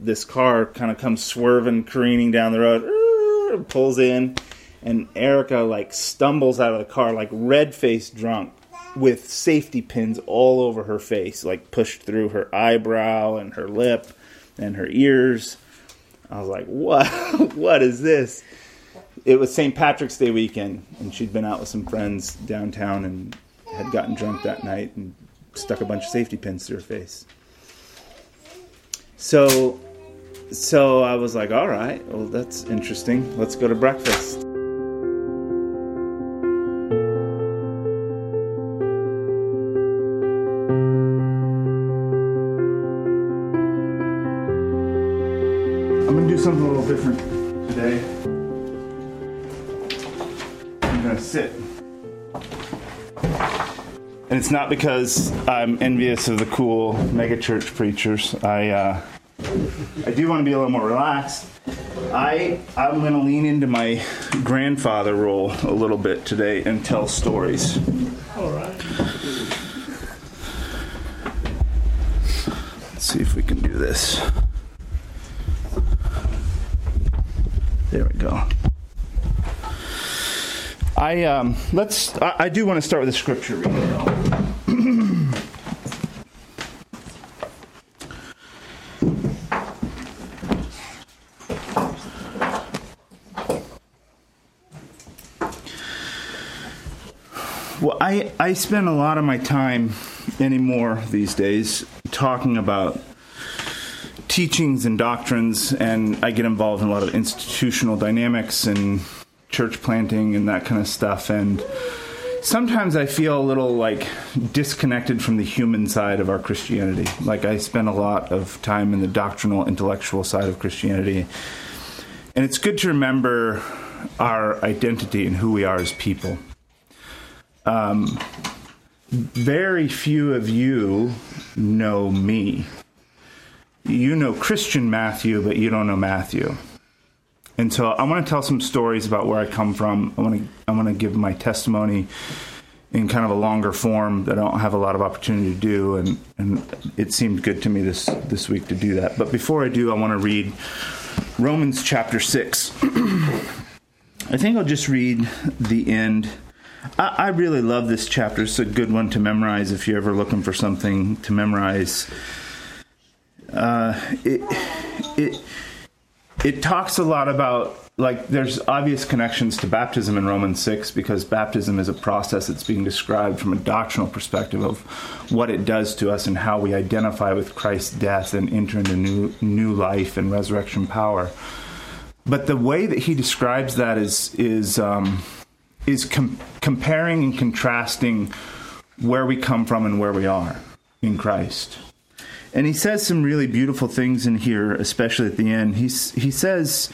this car kind of comes swerving, careening down the road, pulls in, and Erica like stumbles out of the car, like red faced drunk, with safety pins all over her face, like pushed through her eyebrow and her lip and her ears. I was like, what? what is this? It was St. Patrick's Day weekend, and she'd been out with some friends downtown and had gotten drunk that night and stuck a bunch of safety pins through her face. So, so I was like, all right, well, that's interesting. Let's go to breakfast. I'm to do something a little different today. I'm to sit. And it's not because I'm envious of the cool megachurch preachers. I uh, I do want to be a little more relaxed. I I'm going to lean into my grandfather role a little bit today and tell stories. All right. Let's see if we can do this. There we go. I um, let's. I, I do want to start with a scripture reading. though. Well, I, spend a lot of my time anymore these days talking about teachings and doctrines, and I get involved in a lot of institutional dynamics and church planting and that kind of stuff. And sometimes I feel a little like disconnected from the human side of our Christianity. Like I spend a lot of time in the doctrinal, intellectual side of Christianity. And it's good to remember our identity and who we are as people. Um, very few of you know me. You know Christian Matthew, but you don't know Matthew. And so I want to tell some stories about where I come from. I want to I want to give my testimony in kind of a longer form that I don't have a lot of opportunity to do, and and it seemed good to me this this week to do that. But before I do, I want to read Romans chapter six. I think I'll just read the end. I, I really love this chapter. It's a good one to memorize if you're ever looking for something to memorize. Uh, it it it talks a lot about like there's obvious connections to baptism in Romans 6 because baptism is a process that's being described from a doctrinal perspective of what it does to us and how we identify with Christ's death and enter into new new life and resurrection power. But the way that he describes that is is um, is com- comparing and contrasting where we come from and where we are in Christ. And he says some really beautiful things in here, especially at the end. He's, he says,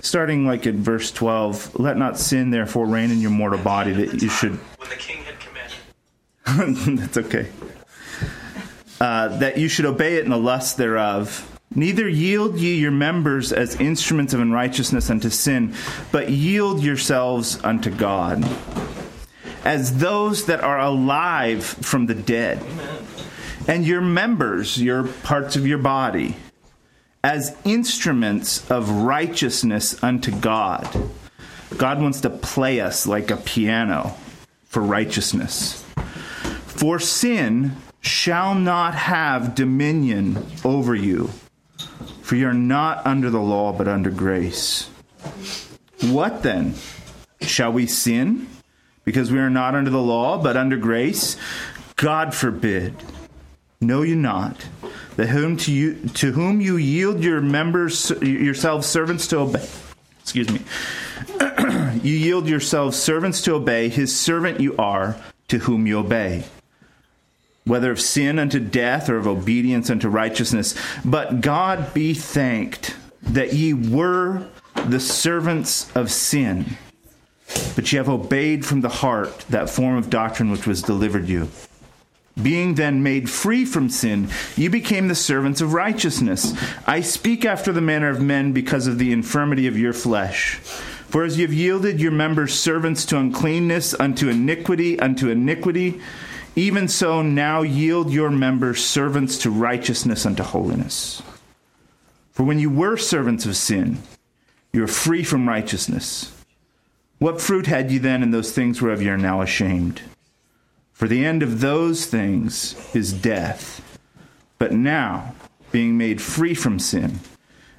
starting like at verse 12, let not sin therefore reign in your mortal body that you should. When the king had commanded. That's okay. Uh, that you should obey it in the lust thereof. Neither yield ye your members as instruments of unrighteousness unto sin, but yield yourselves unto God as those that are alive from the dead and your members, your parts of your body, as instruments of righteousness unto God. God wants to play us like a piano for righteousness. For sin shall not have dominion over you, for you are not under the law, but under grace. What then? Shall we sin because we are not under the law, but under grace? God forbid. Know you not that whom to you to whom you yield your members yourselves servants to obey. Excuse me. you yield yourselves servants to obey, his servant you are, to whom you obey. Whether of sin unto death or of obedience unto righteousness. But God be thanked that ye were the servants of sin, but ye have obeyed from the heart that form of doctrine which was delivered you. Being then made free from sin, ye became the servants of righteousness. I speak after the manner of men because of the infirmity of your flesh. For as ye have yielded your members servants to uncleanness, unto iniquity, unto iniquity, even so now yield your members servants to righteousness, unto holiness. For when you were servants of sin, you were free from righteousness. What fruit had you then in those things whereof you are now ashamed? For the end of those things is death. But now, being made free from sin,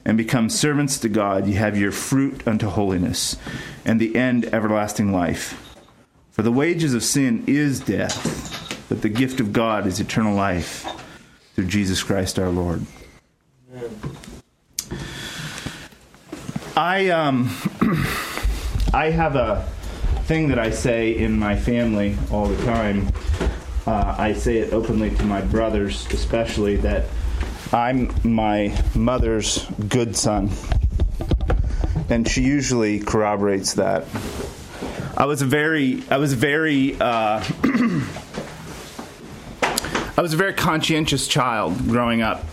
and become servants to God, ye have your fruit unto holiness, and the end everlasting life. For the wages of sin is death, but the gift of God is eternal life through Jesus Christ our Lord. I um I have a thing that I say in my family all the time. Uh, I say it openly to my brothers, especially that I'm my mother's good son, and she usually corroborates that. I was a very, I was very, uh, I was a very conscientious child growing up.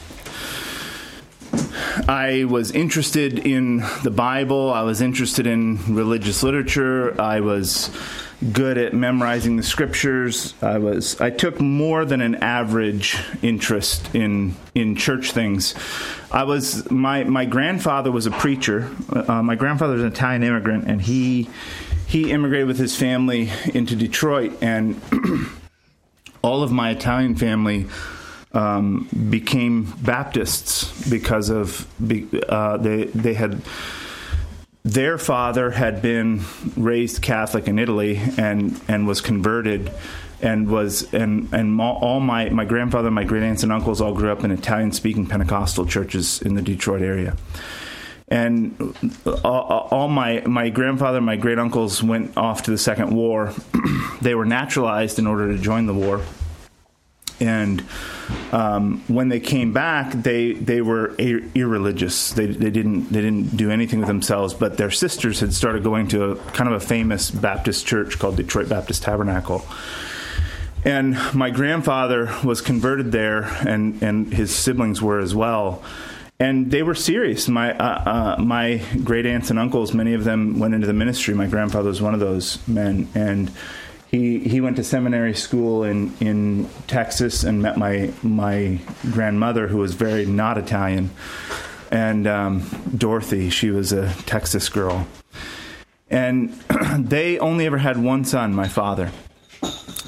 I was interested in the Bible. I was interested in religious literature. I was good at memorizing the scriptures. I was I took more than an average interest in in church things. I was my my grandfather was a preacher. Uh, my grandfather was an Italian immigrant, and he he immigrated with his family into Detroit, and all of my Italian family um, became Baptists because of uh, they they had their father had been raised Catholic in Italy and and was converted and was and and all my my grandfather, my great aunts and uncles all grew up in Italian speaking Pentecostal churches in the Detroit area. And all, all my my grandfather, my great uncles went off to the Second War. they were naturalized in order to join the war and um, when they came back, they they were ir- irreligious. They, they didn't they didn't do anything with themselves. But their sisters had started going to a kind of a famous Baptist church called Detroit Baptist Tabernacle. And my grandfather was converted there, and, and his siblings were as well. And they were serious. My uh, uh, my great aunts and uncles, many of them went into the ministry. My grandfather was one of those men, and he he went to seminary school in in Texas and met my my grandmother who was very not Italian, and um, Dorothy. She was a Texas girl, and they only ever had one son. My father.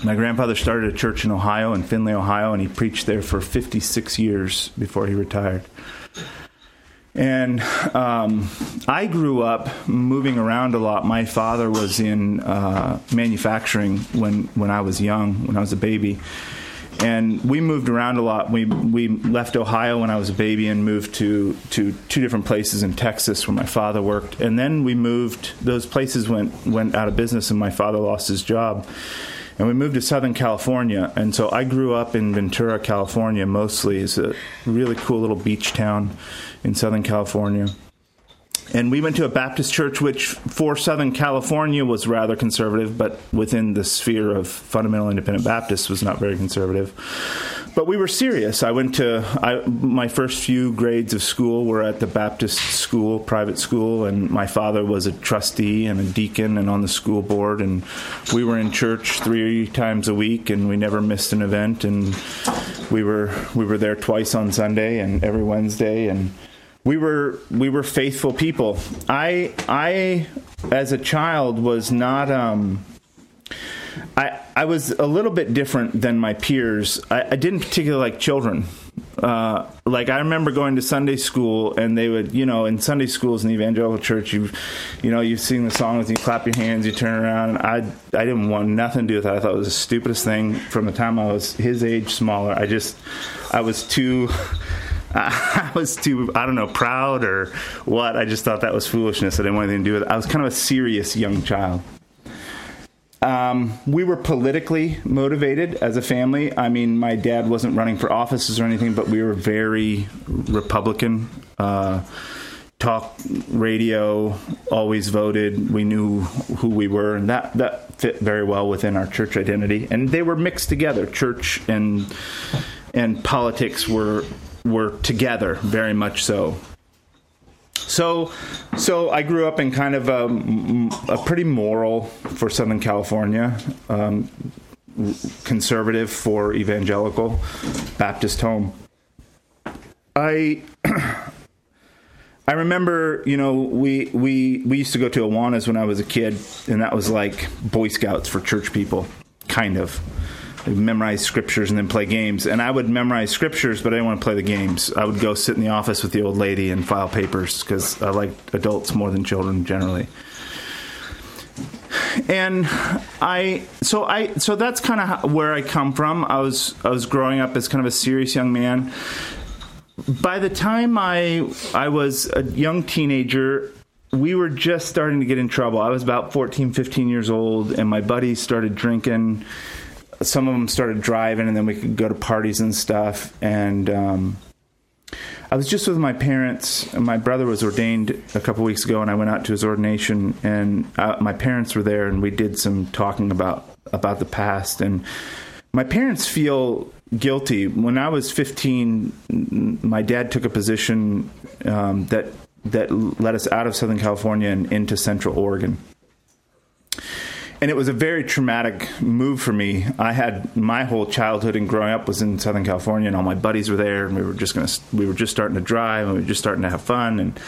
My grandfather started a church in Ohio, in Findlay, Ohio, and he preached there for 56 years before he retired. And um, I grew up moving around a lot. My father was in uh, manufacturing when, when I was young, when I was a baby. And we moved around a lot. We, we left Ohio when I was a baby and moved to, to two different places in Texas where my father worked. And then we moved, those places went, went out of business and my father lost his job and we moved to Southern California. And so I grew up in Ventura, California, mostly. It's a really cool little beach town in Southern California. And we went to a Baptist church, which for Southern California was rather conservative, but within the sphere of fundamental independent Baptists was not very conservative but we were serious. I went to I, my first few grades of school were at the Baptist school, private school, and my father was a trustee and a deacon and on the school board, and we were in church three times a week, and we never missed an event, and we were we were there twice on Sunday and every Wednesday, and we were we were faithful people. I I as a child was not. Um, I, I was a little bit different than my peers. I, I didn't particularly like children. Uh, like I remember going to Sunday school, and they would, you know, in Sunday schools in the evangelical church, you, you know, you sing the songs, and you clap your hands, you turn around. I, I didn't want nothing to do with that. I thought it was the stupidest thing from the time I was his age, smaller. I just, I was too. I was too, I don't know, proud or what. I just thought that was foolishness. I didn't want anything to do with it. I was kind of a serious young child. Um, we were politically motivated as a family. I mean, my dad wasn't running for offices or anything, but we were very Republican. Uh, talk radio, always voted. We knew who we were, and that that fit very well within our church identity. And they were mixed together. Church and and politics were were together, very much so. So, so I grew up in kind of a, a pretty moral for Southern California, um, conservative for evangelical Baptist home. I I remember, you know, we we we used to go to Awanas when I was a kid, and that was like Boy Scouts for church people, kind of. Memorize scriptures and then play games. And I would memorize scriptures, but I didn't want to play the games. I would go sit in the office with the old lady and file papers because I like adults more than children generally. And I, so I, so that's kind of where I come from. I was, I was growing up as kind of a serious young man. By the time I, I was a young teenager, we were just starting to get in trouble. I was about 14, 15 years old, and my buddies started drinking some of them started driving, and then we could go to parties and stuff. And um, I was just with my parents. My brother was ordained a couple weeks ago, and I went out to his ordination, and uh, my parents were there, and we did some talking about about the past. And my parents feel guilty. When I was 15, my dad took a position um, that that led us out of Southern California and into Central Oregon and it was a very traumatic move for me. I had my whole childhood and growing up was in Southern California, and all my buddies were there, and we were just gonna we were just starting to drive, and we were just starting to have fun, and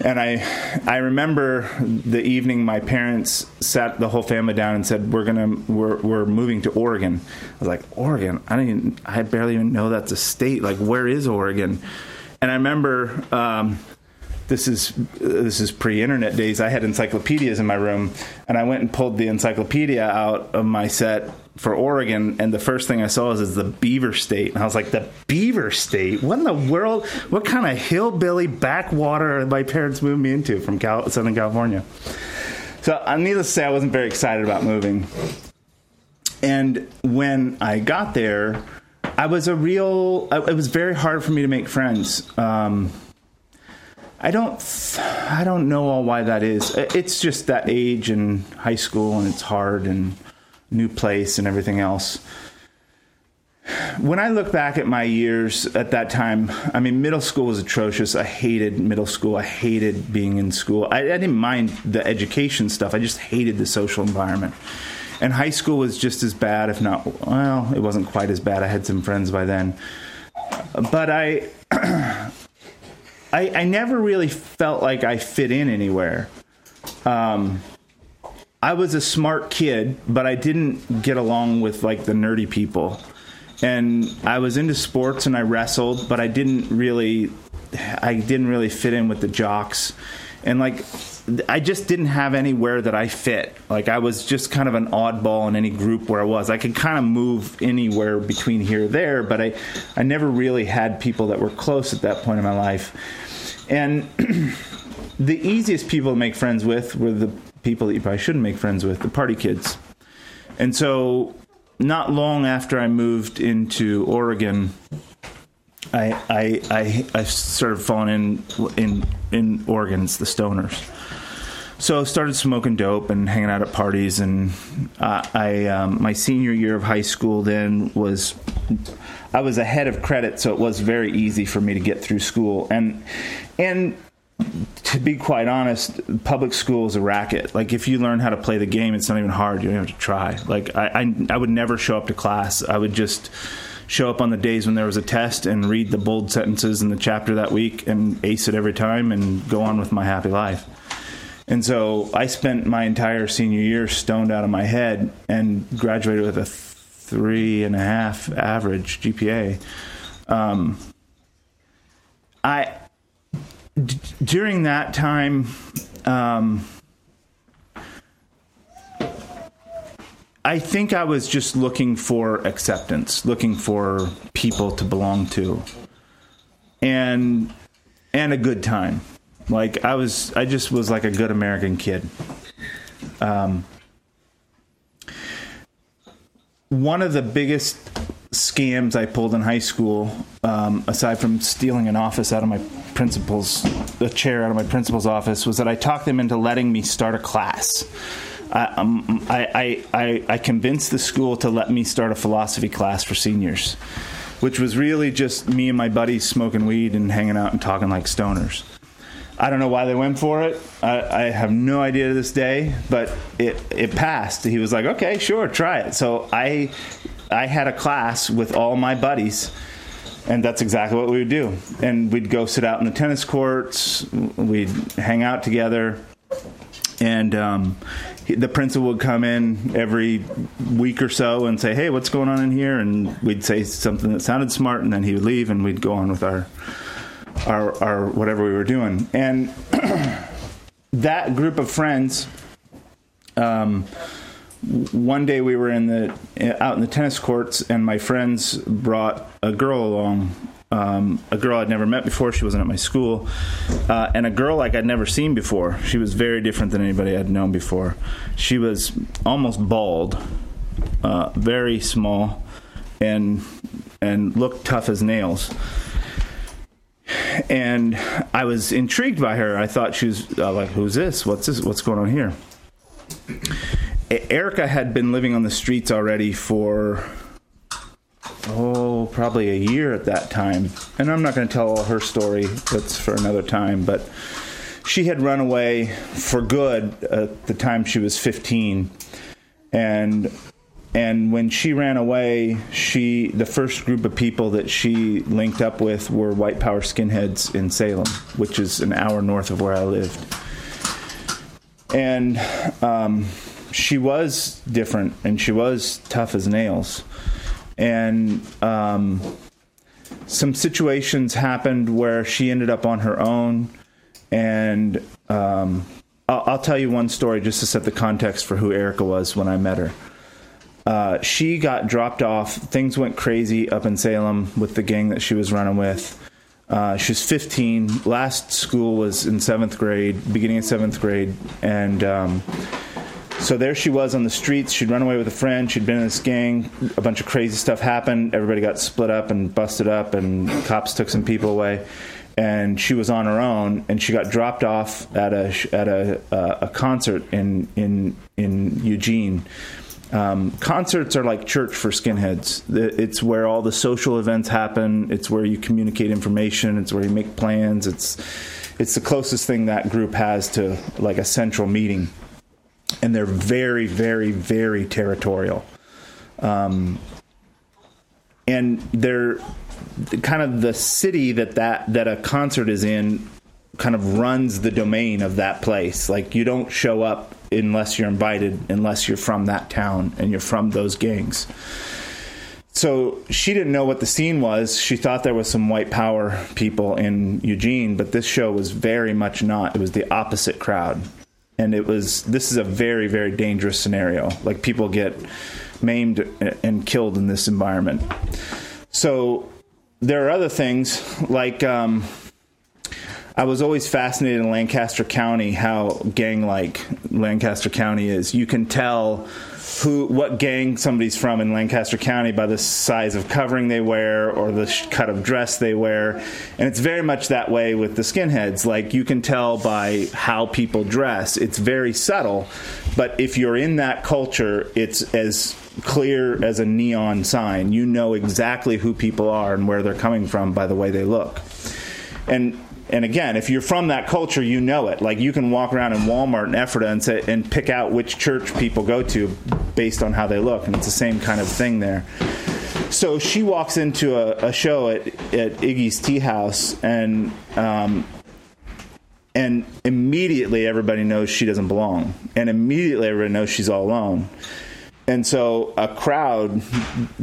and I I remember the evening my parents sat the whole family down and said we're gonna we're we're moving to Oregon. I was like Oregon, I didn't I barely even know that's a state. Like where is Oregon? And I remember. Um, this is this is pre-internet days. I had encyclopedias in my room, and I went and pulled the encyclopedia out of my set for Oregon, and the first thing I saw is, is the Beaver State, and I was like, the Beaver State? What in the world? What kind of hillbilly backwater my parents moved me into from Cal- Southern California? So, uh, needless to say, I wasn't very excited about moving. And when I got there, I was a real. It was very hard for me to make friends. Um, I don't I don't know all why that is. It's just that age and high school and it's hard and new place and everything else. When I look back at my years at that time, I mean, middle school was atrocious. I hated middle school. I hated being in school. I, I didn't mind the education stuff. I just hated the social environment. And high school was just as bad, if not, well, it wasn't quite as bad. I had some friends by then. But I, I, I never really felt like I fit in anywhere. Um, I was a smart kid, but I didn't get along with like the nerdy people. And I was into sports and I wrestled, but I didn't really I didn't really fit in with the jocks. And like I just didn't have anywhere that I fit. Like I was just kind of an oddball in any group where I was. I could kind of move anywhere between here or there, but I I never really had people that were close at that point in my life. And the easiest people to make friends with were the people that you probably shouldn't make friends with, the party kids. And so, not long after I moved into Oregon, I I I, I started falling in in in Oregon's the stoners. So started smoking dope and hanging out at parties, and uh, I um, my senior year of high school then was I was ahead of credit, so it was very easy for me to get through school. And and to be quite honest, public school is a racket. Like if you learn how to play the game, it's not even hard. You don't have to try. Like I, I, I would never show up to class. I would just show up on the days when there was a test and read the bold sentences in the chapter that week and ace it every time and go on with my happy life. And so I spent my entire senior year stoned out of my head and graduated with a three and a half average GPA. Um, I d- during that time. Um, I think I was just looking for acceptance, looking for people to belong to, and and a good time. Like I was, I just was like a good American kid. Um, one of the biggest scams I pulled in high school, um, aside from stealing an office out of my principal's, a chair out of my principal's office, was that I talked them into letting me start a class. I, um, I, I, I convinced the school to let me start a philosophy class for seniors, which was really just me and my buddies smoking weed and hanging out and talking like stoners. I don't know why they went for it. I, I, have no idea to this day, but it it passed. He was like, "Okay, sure, try it." So I I had a class with all my buddies and that's exactly what we would do. And we'd go sit out in the tennis courts. We'd hang out together, and um, the principal would come in every week or so and say, "Hey, what's going on in here?" And we'd say something that sounded smart, and then he would leave, and we'd go on with our our, our whatever we were doing. And that group of friends. Um, one day we were in the out in the tennis courts and my friends brought a girl along um, a girl I'd never met before. She wasn't at my school, uh, and a girl like I'd never seen before. She was very different than anybody I'd known before. She was almost bald, uh, very small, and and looked tough as nails. And I was intrigued by her. I thought she was uh, like, "Who's this? What's this? What's going on here?" Erica had been living on the streets already for oh probably a year at that time and i'm not going to tell all her story that's for another time but she had run away for good at the time she was 15 and and when she ran away she the first group of people that she linked up with were white power skinheads in salem which is an hour north of where i lived. And um, she was different and she was tough as nails. And um, some situations happened where she ended up on her own. And um, I'll, I'll tell you one story just to set the context for who erica was when i met her uh, she got dropped off things went crazy up in salem with the gang that she was running with uh, she was 15. Last school was in seventh grade, beginning of seventh grade, and um, so there she was on the streets. She'd run away with a friend. She'd been in this gang. A bunch of crazy stuff happened. Everybody got split up and busted up, and cops took some people away. And she was on her own, and she got dropped off at a at a uh, a concert in in in Eugene. Um, concerts are like church for skinheads. It's where all the social events happen. It's where you communicate information. It's where you make plans. It's it's the closest thing that group has to like a central meeting, and they're very, very, very territorial. Um, and they're kind of the city that that that a concert is in kind of runs the domain of that place. Like you don't show up unless you're invited, unless you're from that town and you're from those gangs. So she didn't know what the scene was. She thought there was some white power people in Eugene, but this show was very much not. It was the opposite crowd. And it was this is a very very dangerous scenario. Like people get maimed and killed in this environment. So there are other things like um, I was always fascinated in Lancaster County how gang like Lancaster County is. You can tell who what gang somebody's from in Lancaster County by the size of covering they wear or the cut of dress they wear. And it's very much that way with the skinheads. Like you can tell by how people dress. It's very subtle, but if you're in that culture, it's as clear as a neon sign. You know exactly who people are and where they're coming from by the way they look. And and again, if you're from that culture, you know it. Like you can walk around in Walmart and Ephrata and say and pick out which church people go to based on how they look, and it's the same kind of thing there. So she walks into a, a show at, at Iggy's Tea House, and um, and immediately everybody knows she doesn't belong, and immediately everybody knows she's all alone. And so a crowd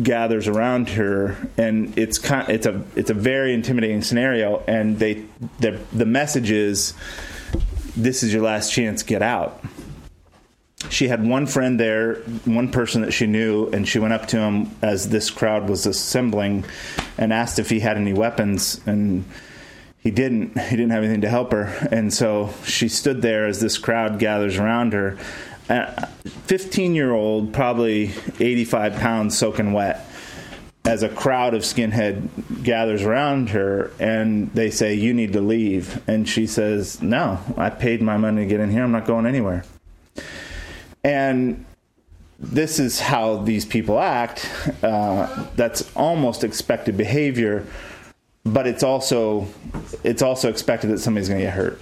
gathers around her, and it's kind, it's a it's a very intimidating scenario. And they the the message is, "This is your last chance. Get out." She had one friend there, one person that she knew, and she went up to him as this crowd was assembling, and asked if he had any weapons, and he didn't. He didn't have anything to help her, and so she stood there as this crowd gathers around her. Fifteen-year-old, probably eighty-five pounds, soaking wet, as a crowd of skinhead gathers around her, and they say, "You need to leave," and she says, "No, I paid my money to get in here. I'm not going anywhere." And this is how these people act. Uh, that's almost expected behavior, but it's also it's also expected that somebody's going to get hurt.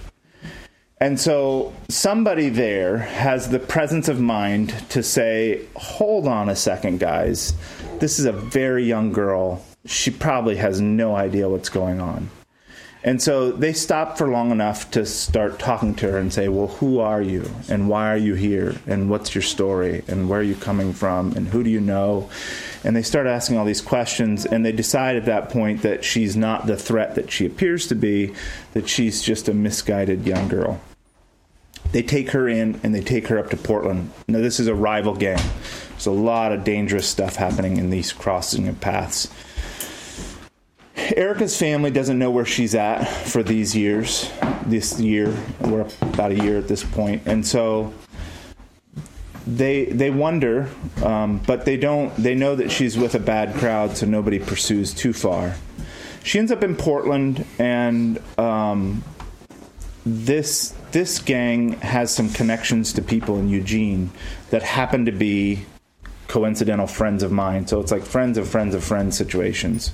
And so somebody there has the presence of mind to say, "Hold on a second, guys. This is a very young girl. she probably has no idea what's going on. And so they stop for long enough to start talking to her and say, Well, who are you? And why are you here? And what's your story? And where are you coming from? And who do you know? And they start asking all these questions. And they decide at that point that she's not the threat that she appears to be, that she's just a misguided young girl. They take her in and they take her up to Portland. Now, this is a rival gang. There's a lot of dangerous stuff happening in these crossing of paths. Erica's family doesn't know where she's at for these years. This year, we're about a year at this point, and so they they wonder, um, but they don't. They know that she's with a bad crowd, so nobody pursues too far. She ends up in Portland, and um, this this gang has some connections to people in Eugene that happen to be coincidental friends of mine. So it's like friends of friends of friends situations.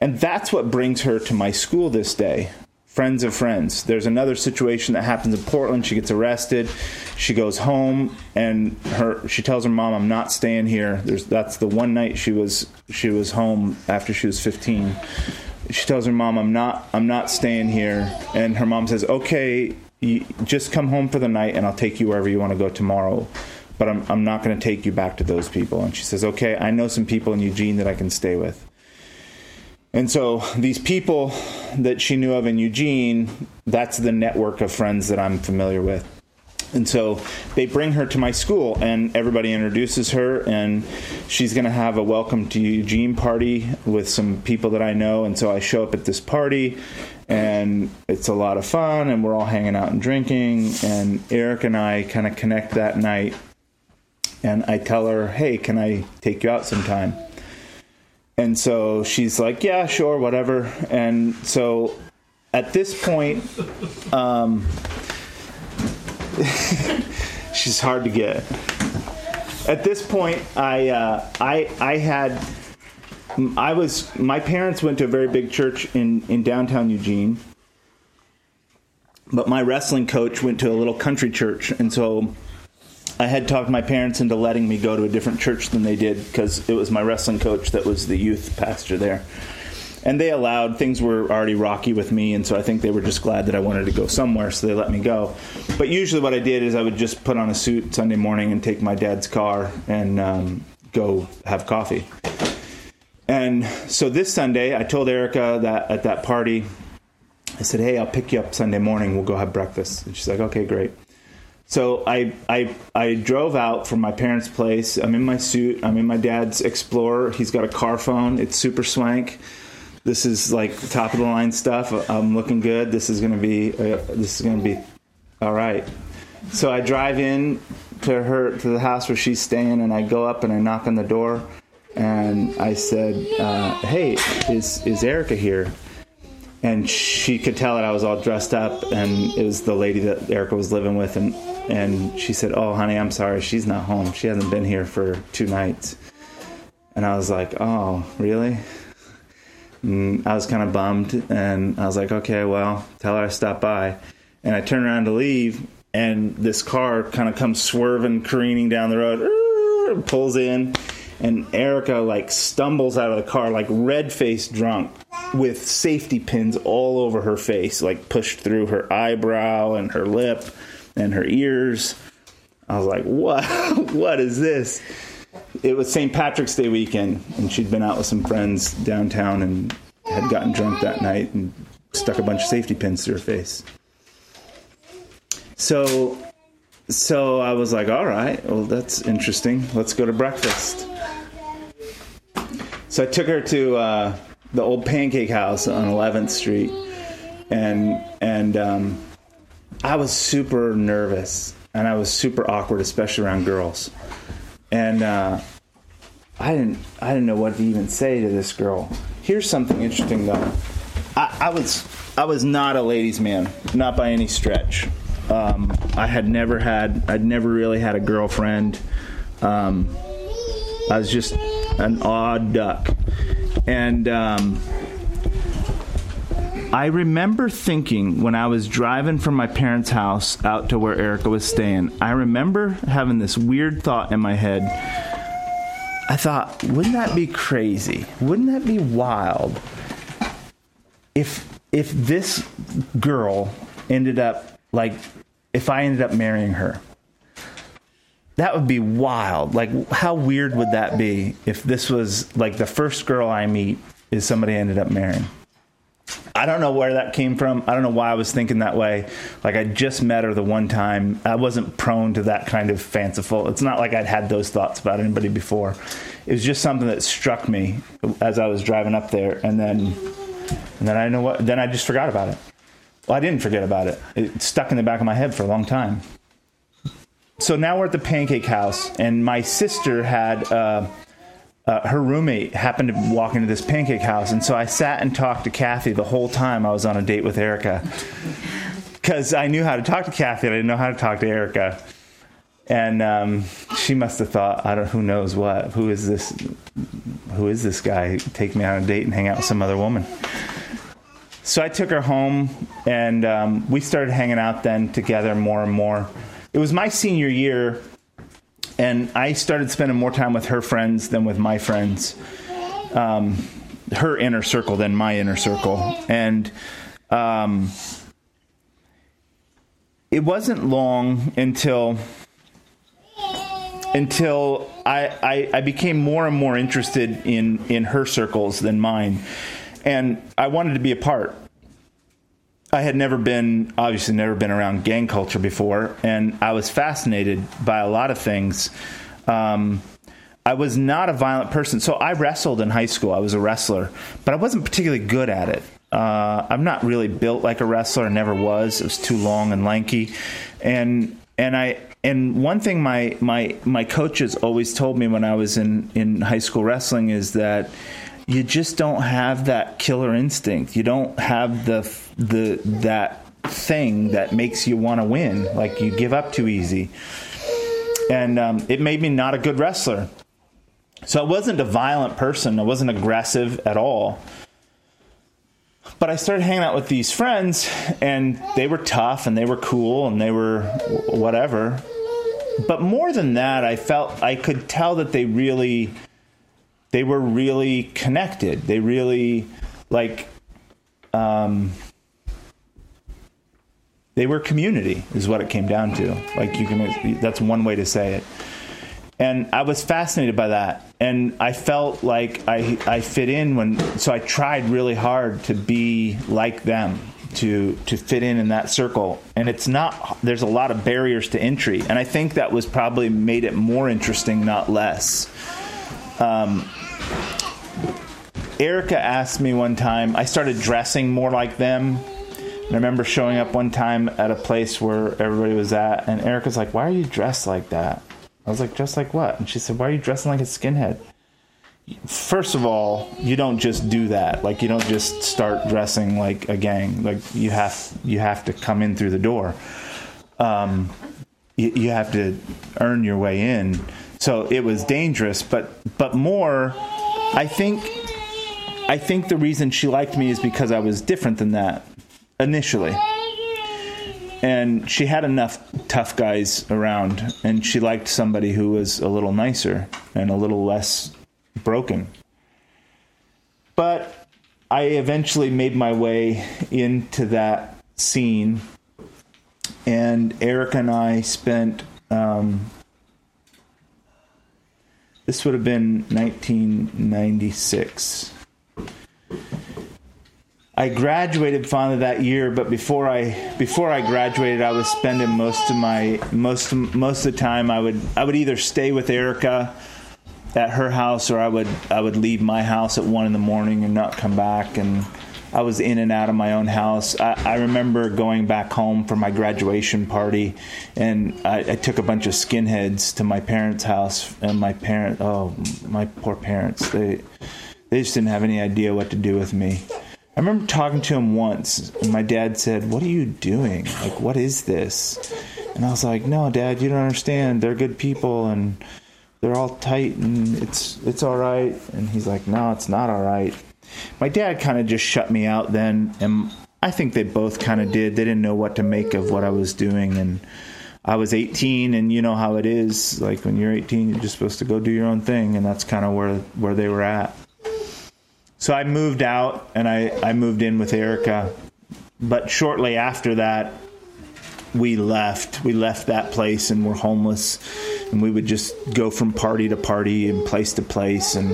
And that's what brings her to my school this day. Friends of friends. There's another situation that happens in Portland. She gets arrested. She goes home and her she tells her mom, "I'm not staying here." There's that's the one night she was she was home after she was 15. She tells her mom, "I'm not I'm not staying here." And her mom says, "Okay, you, just come home for the night and I'll take you wherever you want to go tomorrow." But I'm I'm not going to take you back to those people. And she says, "Okay, I know some people in Eugene that I can stay with." And so these people that she knew of in Eugene, that's the network of friends that I'm familiar with. And so they bring her to my school, and everybody introduces her, and she's going to have a welcome to Eugene party with some people that I know. And so I show up at this party, and it's a lot of fun, and we're all hanging out and drinking. And Erica and I kind of connect that night, and I tell her, Hey, can I take you out sometime? And so she's like, yeah, sure, whatever. And so at this point, um, she's hard to get. At this point, I, uh, I, I had, I was, my parents went to a very big church in, in downtown Eugene. But my wrestling coach went to a little country church. And so I had talked my parents into letting me go to a different church than they did because it was my wrestling coach that was the youth pastor there. And they allowed, things were already rocky with me, and so I think they were just glad that I wanted to go somewhere, so they let me go. But usually, what I did is I would just put on a suit Sunday morning and take my dad's car and um, go have coffee. And so this Sunday, I told Erica that at that party, I said, Hey, I'll pick you up Sunday morning, we'll go have breakfast. And she's like, Okay, great. So I, I I drove out from my parents' place. I'm in my suit. I'm in my dad's Explorer. He's got a car phone. It's super swank. This is like top of the line stuff. I'm looking good. This is gonna be uh, this is gonna be all right. So I drive in to her to the house where she's staying, and I go up and I knock on the door, and I said, uh, "Hey, is is Erica here?" and she could tell that I was all dressed up, and it was the lady that Erica was living with, and and she said, "Oh, honey, I'm sorry, she's not home. She hasn't been here for two nights." And I was like, "Oh, really?" And I was kind of bummed, and I was like, "Okay, well, tell her I stopped by." And I turned around to leave, and this car kind of comes swerving, careening down the road, pulls in, and Erica like stumbles out of the car like red faced drunk with safety pins all over her face, like pushed through her eyebrow and her lip and her ears. I was like, what? what is this? It was St. Patrick's Day weekend, and she'd been out with some friends downtown and had gotten drunk that night and stuck a bunch of safety pins through her face. So, so I was like, all right, well, that's interesting. Let's go to breakfast. So I took her to uh, the old pancake house on 11th Street, and and um, I was super nervous and I was super awkward, especially around girls. And uh, I didn't I didn't know what to even say to this girl. Here's something interesting though. I, I was I was not a ladies' man, not by any stretch. Um, I had never had I'd never really had a girlfriend. Um, I was just an odd duck, and um, I remember thinking when I was driving from my parents' house out to where Erica was staying, I remember having this weird thought in my head. I thought, wouldn't that be crazy? Wouldn't that be wild if if this girl ended up like if I ended up marrying her? That would be wild. Like how weird would that be if this was like the first girl I meet is somebody I ended up marrying? I don't know where that came from. I don't know why I was thinking that way. Like I just met her the one time. I wasn't prone to that kind of fanciful. It's not like I'd had those thoughts about anybody before. It was just something that struck me as I was driving up there, and then, and then I know what. Then I just forgot about it. Well, I didn't forget about it. It stuck in the back of my head for a long time. So now we're at the pancake house, and my sister had. Uh, uh, her roommate happened to walk into this pancake house, and so I sat and talked to Kathy the whole time I was on a date with Erica, because I knew how to talk to Kathy, and I didn't know how to talk to Erica, and um, she must have thought, I don't, who knows what, who is this, who is this guy? Take me on a date and hang out with some other woman. So I took her home, and um, we started hanging out then together more and more. It was my senior year and I started spending more time with her friends than with my friends, um, her inner circle than my inner circle, and um, it wasn't long until until I, I, I became more and more interested in in her circles than mine, and I wanted to be a part. I had never been, obviously, never been around gang culture before, and I was fascinated by a lot of things. Um, I was not a violent person, so I wrestled in high school. I was a wrestler, but I wasn't particularly good at it. Uh, I'm not really built like a wrestler. I never was. It was too long and lanky, and and I and one thing my my my coaches always told me when I was in in high school wrestling is that you just don't have that killer instinct. You don't have the the that thing that makes you want to win. Like you give up too easy, and um, it made me not a good wrestler. So I wasn't a violent person. I wasn't aggressive at all. But I started hanging out with these friends, and they were tough, and they were cool, and they were whatever. But more than that, I felt I could tell that they really they were really connected. They really like um, they were community is what it came down to. Like you can that's one way to say it. And I was fascinated by that. And I felt like I I fit in when so I tried really hard to be like them to to fit in in that circle and it's not there's a lot of barriers to entry and i think that was probably made it more interesting not less um, Erica asked me one time, I started dressing more like them. I remember showing up one time at a place where everybody was at, and Erica's like, Why are you dressed like that? I was like, Dressed like what? And she said, Why are you dressing like a skinhead? First of all, you don't just do that. Like you don't just start dressing like a gang. Like you have you have to come in through the door. Um, you, you have to earn your way in. So it was dangerous, but but more, I think I think the reason she liked me is because I was different than that initially. And she had enough tough guys around, and she liked somebody who was a little nicer and a little less broken. But I eventually made my way into that scene, and Erica and I spent. Um, this would have been 1996. I graduated finally that year, but before I before I graduated, I was spending most of my most most of the time I would I would either stay with Erica at her house or I would I would leave my house at one in the morning and not come back and I was in and out of my own house. I, I remember going back home for my graduation party, and I, I, took a bunch of skinheads to my parents' house. And my parent, oh, my poor parents, they they just didn't have any idea what to do with me. I remember talking to him once, and my dad said, "What are you doing? Like, what is this?" And I was like, "No, Dad, you don't understand. They're good people, and they're all tight, and it's it's all right." And he's like, "No, it's not all right." My dad kind of just shut me out then, and I think they both kind of did. They didn't know what to make of what I was doing, and I was 18, and you know how it is. Like when you're 18, you're just supposed to go do your own thing, and that's kind of where where they were at. So I moved out, and I I moved in with Erica. But shortly after that, we left. We left that place, and we're homeless. And we would just go from party to party and place to place, and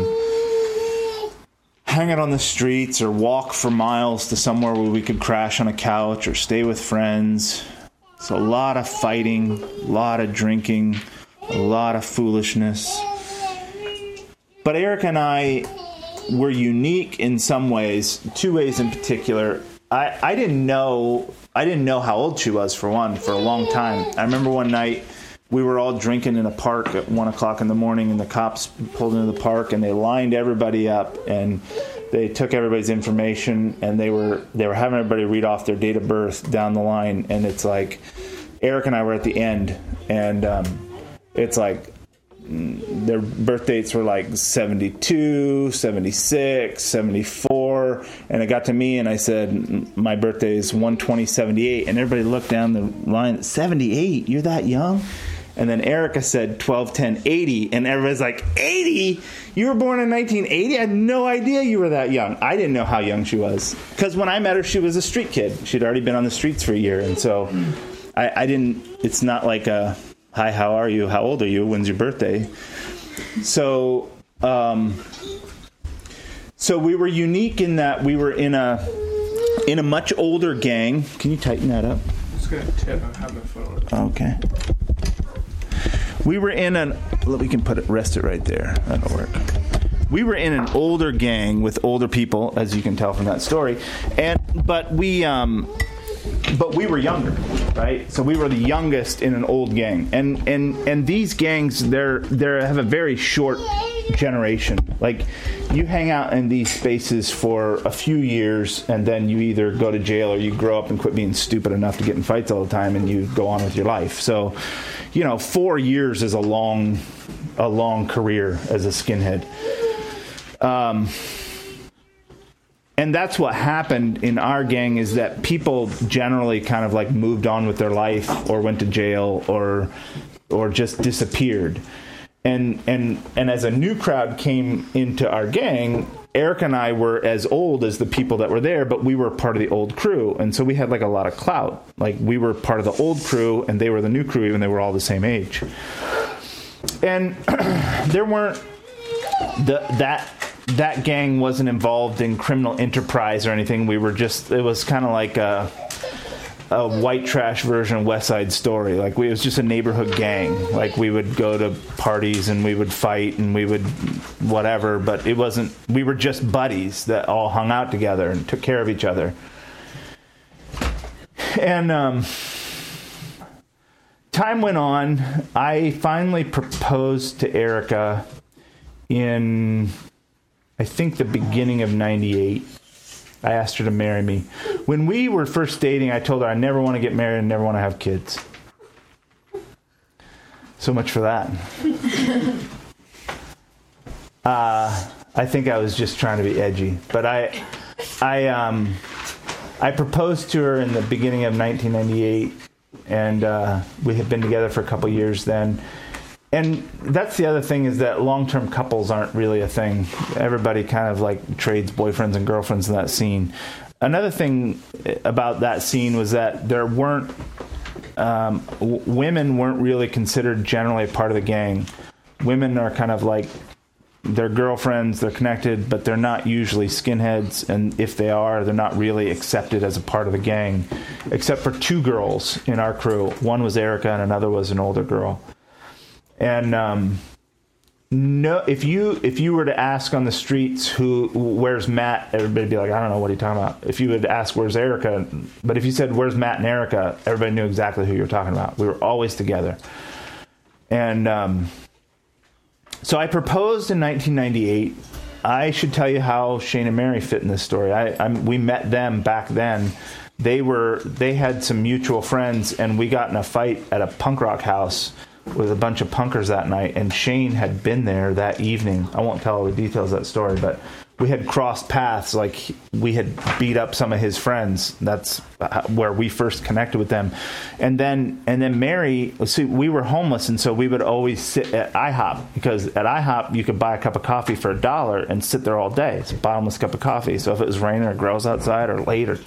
hang out on the streets or walk for miles to somewhere where we could crash on a couch or stay with friends. It's a lot of fighting, a lot of drinking, a lot of foolishness. But Erica and I were unique in some ways, two ways in particular. I, I didn't know I didn't know how old she was for one for a long time. I remember one night we were all drinking in a park at one o'clock in the morning, and the cops pulled into the park and they lined everybody up and they took everybody's information and they were they were having everybody read off their date of birth down the line, and it's like Erica and I were at the end, and um, it's like their birth dates were like 72, 76, 74. And it got to me and I said, My birthday is 12078. And everybody looked down the line, 78? You're that young? And then Erica said 12, 10, 80. And everybody's like, 80? You were born in 1980? I had no idea you were that young. I didn't know how young she was. Because when I met her, she was a street kid. She'd already been on the streets for a year. And so I, I didn't, it's not like a, hi, how are you? How old are you? When's your birthday? So, um, so we were unique in that we were in a in a much older gang. Can you tighten that up? It's gonna tip. I have my phone. Okay. We were in an. We can put it, rest it right there. That'll work. We were in an older gang with older people, as you can tell from that story, and but we um, but we were younger, right? So we were the youngest in an old gang, and and and these gangs they're they're have a very short generation. Like you hang out in these spaces for a few years, and then you either go to jail or you grow up and quit being stupid enough to get in fights all the time, and you go on with your life. So, you know, four years is a long a long career as a skinhead. Um, and that's what happened in our gang is that people generally kind of like moved on with their life or went to jail or or just disappeared and and and as a new crowd came into our gang Erica and I were as old as the people that were there, but we were part of the old crew, and so we had like a lot of clout. Like we were part of the old crew, and they were the new crew, even they were all the same age. And there weren't the that that gang wasn't involved in criminal enterprise or anything. We were just it was kind of like a white trash version of West Side Story. Like we, it was just a neighborhood gang. Like we would go to parties and we would fight and we would whatever, but it wasn't. We were just buddies that all hung out together and took care of each other. And um, time went on. I finally proposed to Erica in I think the beginning of 98. I asked her to marry me. When we were first dating, I told her I never want to get married and never want to have kids. So much for that. uh, I think I was just trying to be edgy, but I, I, um, I proposed to her in the beginning of 1998, and uh, we had been together for a couple years then and that's the other thing is that long-term couples aren't really a thing. Everybody kind of like trades boyfriends and girlfriends in that scene. Another thing about that scene was that there weren't um, w- women weren't really considered generally a part of the gang. Women are kind of like they're girlfriends, they're connected, but they're not usually skinheads. And if they are, they're not really accepted as a part of the gang, except for two girls in our crew. One was Erica, and another was an older girl. And um, no, if you if you were to ask on the streets who where's Matt, everybody'd be like, I don't know what you talking about. If you would ask where's Erica, but if you said where's Matt and Erica, everybody knew exactly who you were talking about. We were always together, and um, so I proposed in 1998. I should tell you how Shane and Mary fit in this story. I, I'm, we met them back then. They were they had some mutual friends, and we got in a fight at a punk rock house with a bunch of punkers that night, and Shane had been there that evening. I won't tell all the details of that story, but we had crossed paths. Like we had beat up some of his friends. That's uh, where we first connected with them. And then and then Mary, see, we were homeless, and so we would always sit at IHOP because at IHOP you could buy a cup of coffee for a dollar and sit there all day. It's a bottomless cup of coffee. So if it was raining or gross outside or late or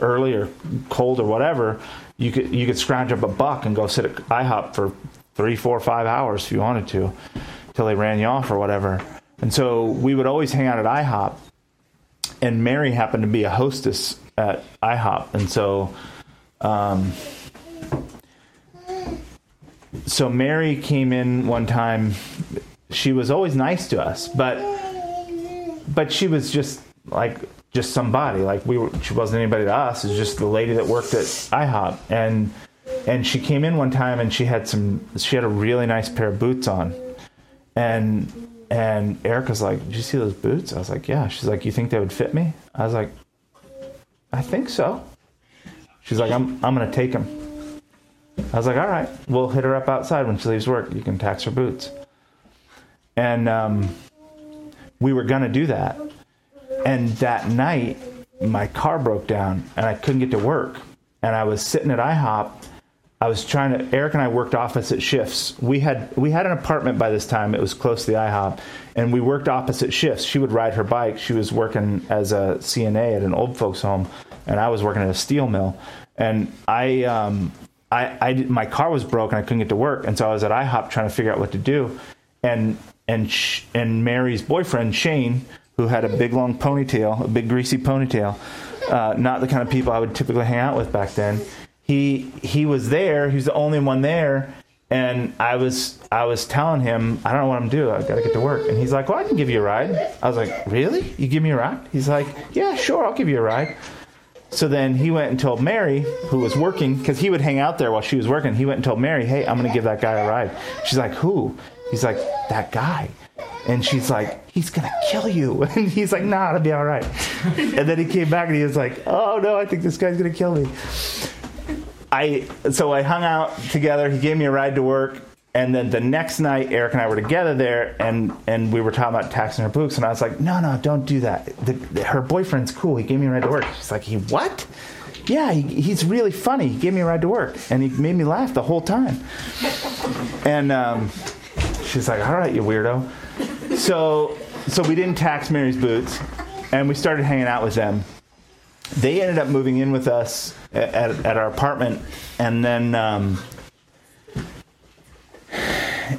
early or cold or whatever, you could you could scrounge up a buck and go sit at IHOP for three, four, five hours if you wanted to, till they ran you off or whatever. And so we would always hang out at IHOP, and Mary happened to be a hostess at IHOP, and so, um, so Mary came in one time. She was always nice to us, but but she was just like just somebody. Like we were, she wasn't anybody to us. It's just the lady that worked at IHOP, and and she came in one time and she had some. She had a really nice pair of boots on, and and Erica's like, "Did you see those boots?" I was like, "Yeah." She's like, "You think they would fit me?" I was like, "I think so." She's like, "I'm I'm gonna take them." I was like, "All right, we'll hit her up outside when she leaves work. You can tax her boots." And um, we were gonna do that, and that night my car broke down and I couldn't get to work, and I was sitting at IHOP I was trying to. Erica and I worked opposite shifts. We had we had an apartment by this time. It was close to the IHOP, and we worked opposite shifts. She would ride her bike. She was working as a CNA at an old folks home, and I was working at a steel mill. And I, um, I, I, my car was broken. I couldn't get to work, and so I was at IHOP trying to figure out what to do. And and sh- and Mary's boyfriend Shane, who had a big long ponytail, a big greasy ponytail, uh, not the kind of people I would typically hang out with back then he he was there. He's the only one there, and I was I was telling him I don't know what I'm doing. I got to get to work, and he's like, "Well, I can give you a ride." I was like, "Really? You give me a ride?" He's like, "Yeah, sure, I'll give you a ride." So then he went and told Mary, who was working, because he would hang out there while she was working. He went and told Mary, "Hey, I'm going to give that guy a ride." She's like, "Who?" He's like, "That guy." And she's like, he's gonna kill you. And he's like, nah, it'll be all right. and then he came back and he was like, oh no, I think this guy's gonna kill me. I so I hung out together. He gave me a ride to work, and then the next night, Erica and I were together there, and and we were talking about taxing her books, and I was like, no, no, don't do that. The, the- her boyfriend's cool. He gave me a ride to work. She's like, he what? Yeah, he, he's really funny. He gave me a ride to work, and he made me laugh the whole time. And um, she's like, all right, you weirdo. So so we didn't tax Mary's boots, and we started hanging out with them they ended up moving in with us at, at, our apartment and then um,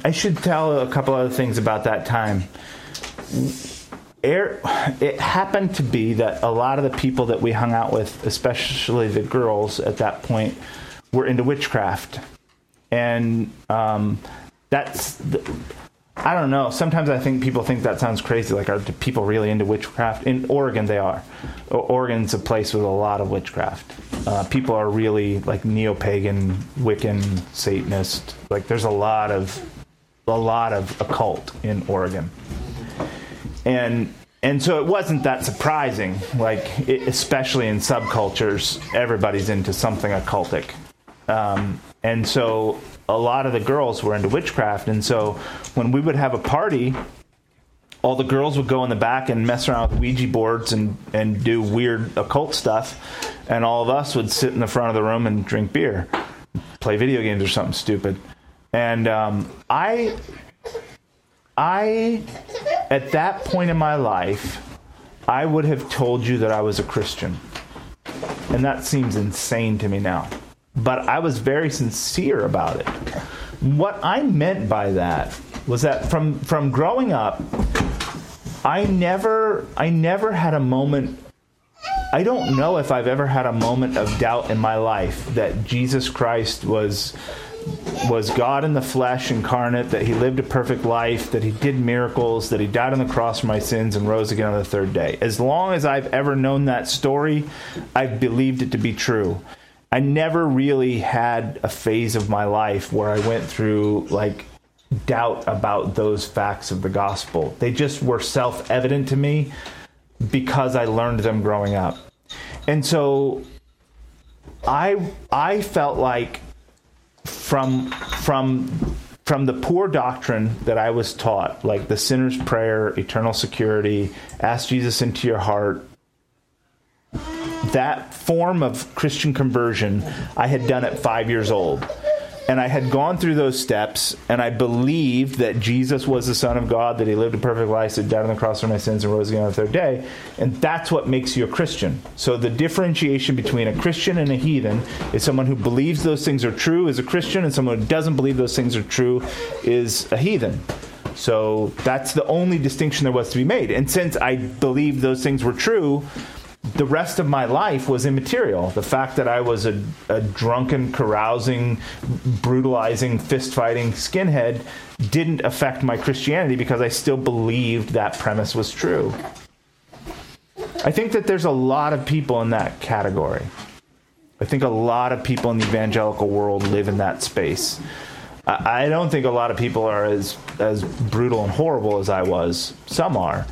i should tell a couple other things about that time. Air, it happened to be that a lot of the people that we hung out with especially the girls at that point were into witchcraft. And um, that's the, I don't know. Sometimes I think people think that sounds crazy. Like, are people really into witchcraft? In Oregon, they are. O- Oregon's a place with a lot of witchcraft. Uh, people are really like neo-pagan, Wiccan, Satanist. Like, there's a lot of a lot of occult in Oregon, and and so it wasn't that surprising. Like, it, especially in subcultures, everybody's into something occultic. Um, and so a lot of the girls were into witchcraft. And so when we would have a party, all the girls would go in the back and mess around with Ouija boards and, and do weird occult stuff. And all of us would sit in the front of the room and drink beer, play video games or something stupid. And um, I, I, at that point in my life, I would have told you that I was a Christian. And that seems insane to me now. But I was very sincere about it. What I meant by that was that from from growing up, I never I never had a moment I don't know if I've ever had a moment of doubt in my life that Jesus Christ was was God in the flesh incarnate, that he lived a perfect life, that he did miracles, that he died on the cross for my sins and rose again on the third day. As long as I've ever known that story, I've believed it to be true. I never really had a phase of my life where I went through like doubt about those facts of the gospel. They just were self evident to me because I learned them growing up. And so I I felt like from from from from the poor doctrine that I was taught, like the sinner's prayer, eternal security, ask Jesus into your heart, that form of Christian conversion I had done at five years old. And I had gone through those steps, and I believed that Jesus was the Son of God, that He lived a perfect life, so died on the cross for my sins, and rose again on the third day. And that's what makes you a Christian. So the differentiation between a Christian and a heathen is someone who believes those things are true is a Christian, and someone who doesn't believe those things are true is a heathen. So that's the only distinction there was to be made. And since I believed those things were true, the rest of my life was immaterial. The fact that I was a, a drunken, carousing, brutalizing, fist fighting skinhead didn't affect my Christianity because I still believed that premise was true. I think that there's a lot of people in that category. I think a lot of people in the evangelical world live in that space. I, I don't think a lot of people are as, as brutal and horrible as I was. Some are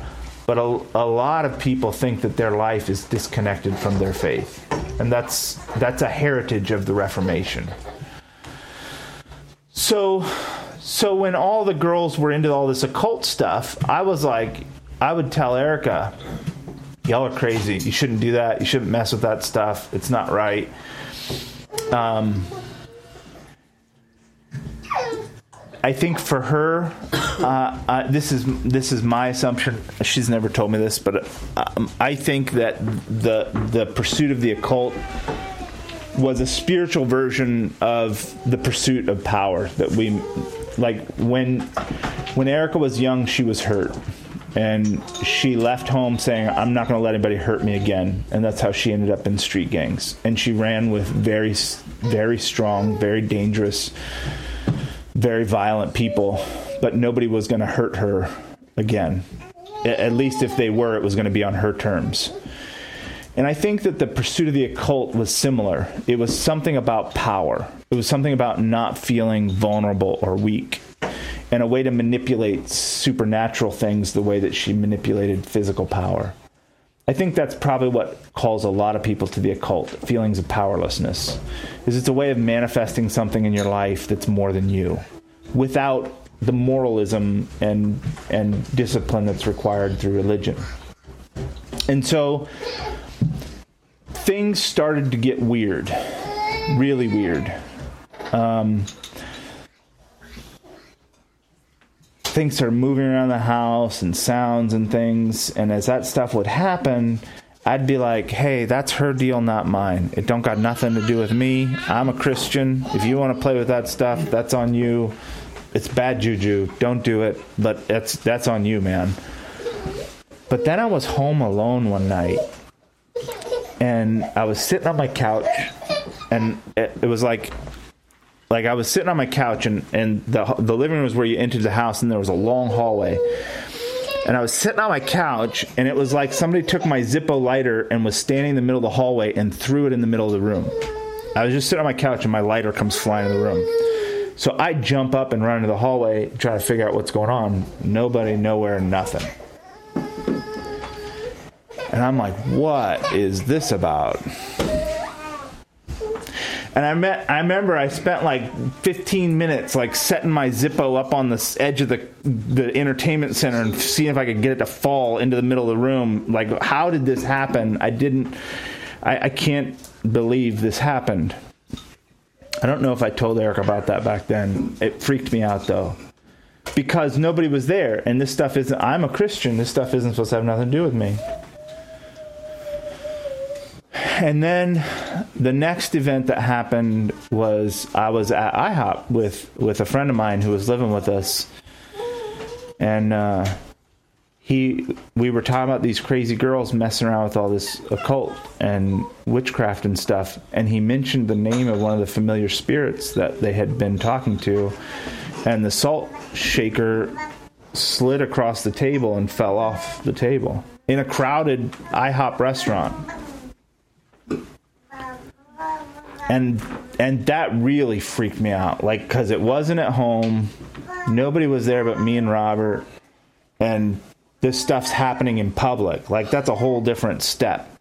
but a, a lot of people think that their life is disconnected from their faith. And that's that's a heritage of the reformation. So so when all the girls were into all this occult stuff i was like i would tell erica y'all are crazy. You shouldn't do that. You shouldn't mess with that stuff. It's not right. Um, I think for her, uh, uh, this is this is my assumption. She's never told me this, but um, I think that the the pursuit of the occult was a spiritual version of the pursuit of power that we like when when Erica was young she was hurt. And she left home saying I'm not going to let anybody hurt me again. And that's how she ended up in street gangs. And she ran with very very strong very dangerous very violent people, but nobody was going to hurt her again. At least if they were, it was going to be on her terms. And I think that the pursuit of the occult was similar. It was something about power, it was something about not feeling vulnerable or weak, and a way to manipulate supernatural things the way that she manipulated physical power. I think that's probably what calls a lot of people to the occult feelings of powerlessness. Is it's a way of manifesting something in your life that's more than you without the moralism and and discipline that's required through religion. And so things started to get weird, really weird. Um, things started moving around the house and sounds and things. And as that stuff would happen, I'd be like, hey, that's her deal, not mine. It don't got nothing to do with me. I'm a Christian. If you want to play with that stuff, that's on you. It's bad juju. Don't do it. But that's that's on you, man. But then I was home alone one night, and I was sitting on my couch, and it, it was like like I was sitting on my couch and, and the the living room was where you entered the house and there was a long hallway. And I was sitting on my couch and it was like somebody took my Zippo lighter and was standing in the middle of the hallway and threw it in the middle of the room. I was just sitting on my couch and my lighter comes flying in the room. So I jump up and run into the hallway, try to figure out what's going on. Nobody, nowhere, nothing. And I'm like, what is this about? And I met, I remember I spent like 15 minutes like setting my Zippo up on the edge of the the entertainment center and seeing if I could get it to fall into the middle of the room. Like, how did this happen? I didn't. I, I can't believe this happened. I don't know if I told Erica about that back then. It freaked me out though, because nobody was there, and this stuff isn't. I'm a Christian. This stuff isn't supposed to have nothing to do with me. And then the next event that happened was I was at IHOP with with a friend of mine who was living with us, and uh, he we were talking about these crazy girls messing around with all this occult and witchcraft and stuff, and he mentioned the name of one of the familiar spirits that they had been talking to, and the salt shaker slid across the table and fell off the table in a crowded IHOP restaurant. And and that really freaked me out like because it wasn't at home. Nobody was there but me and robert. And this stuff's happening in public like that's a whole different step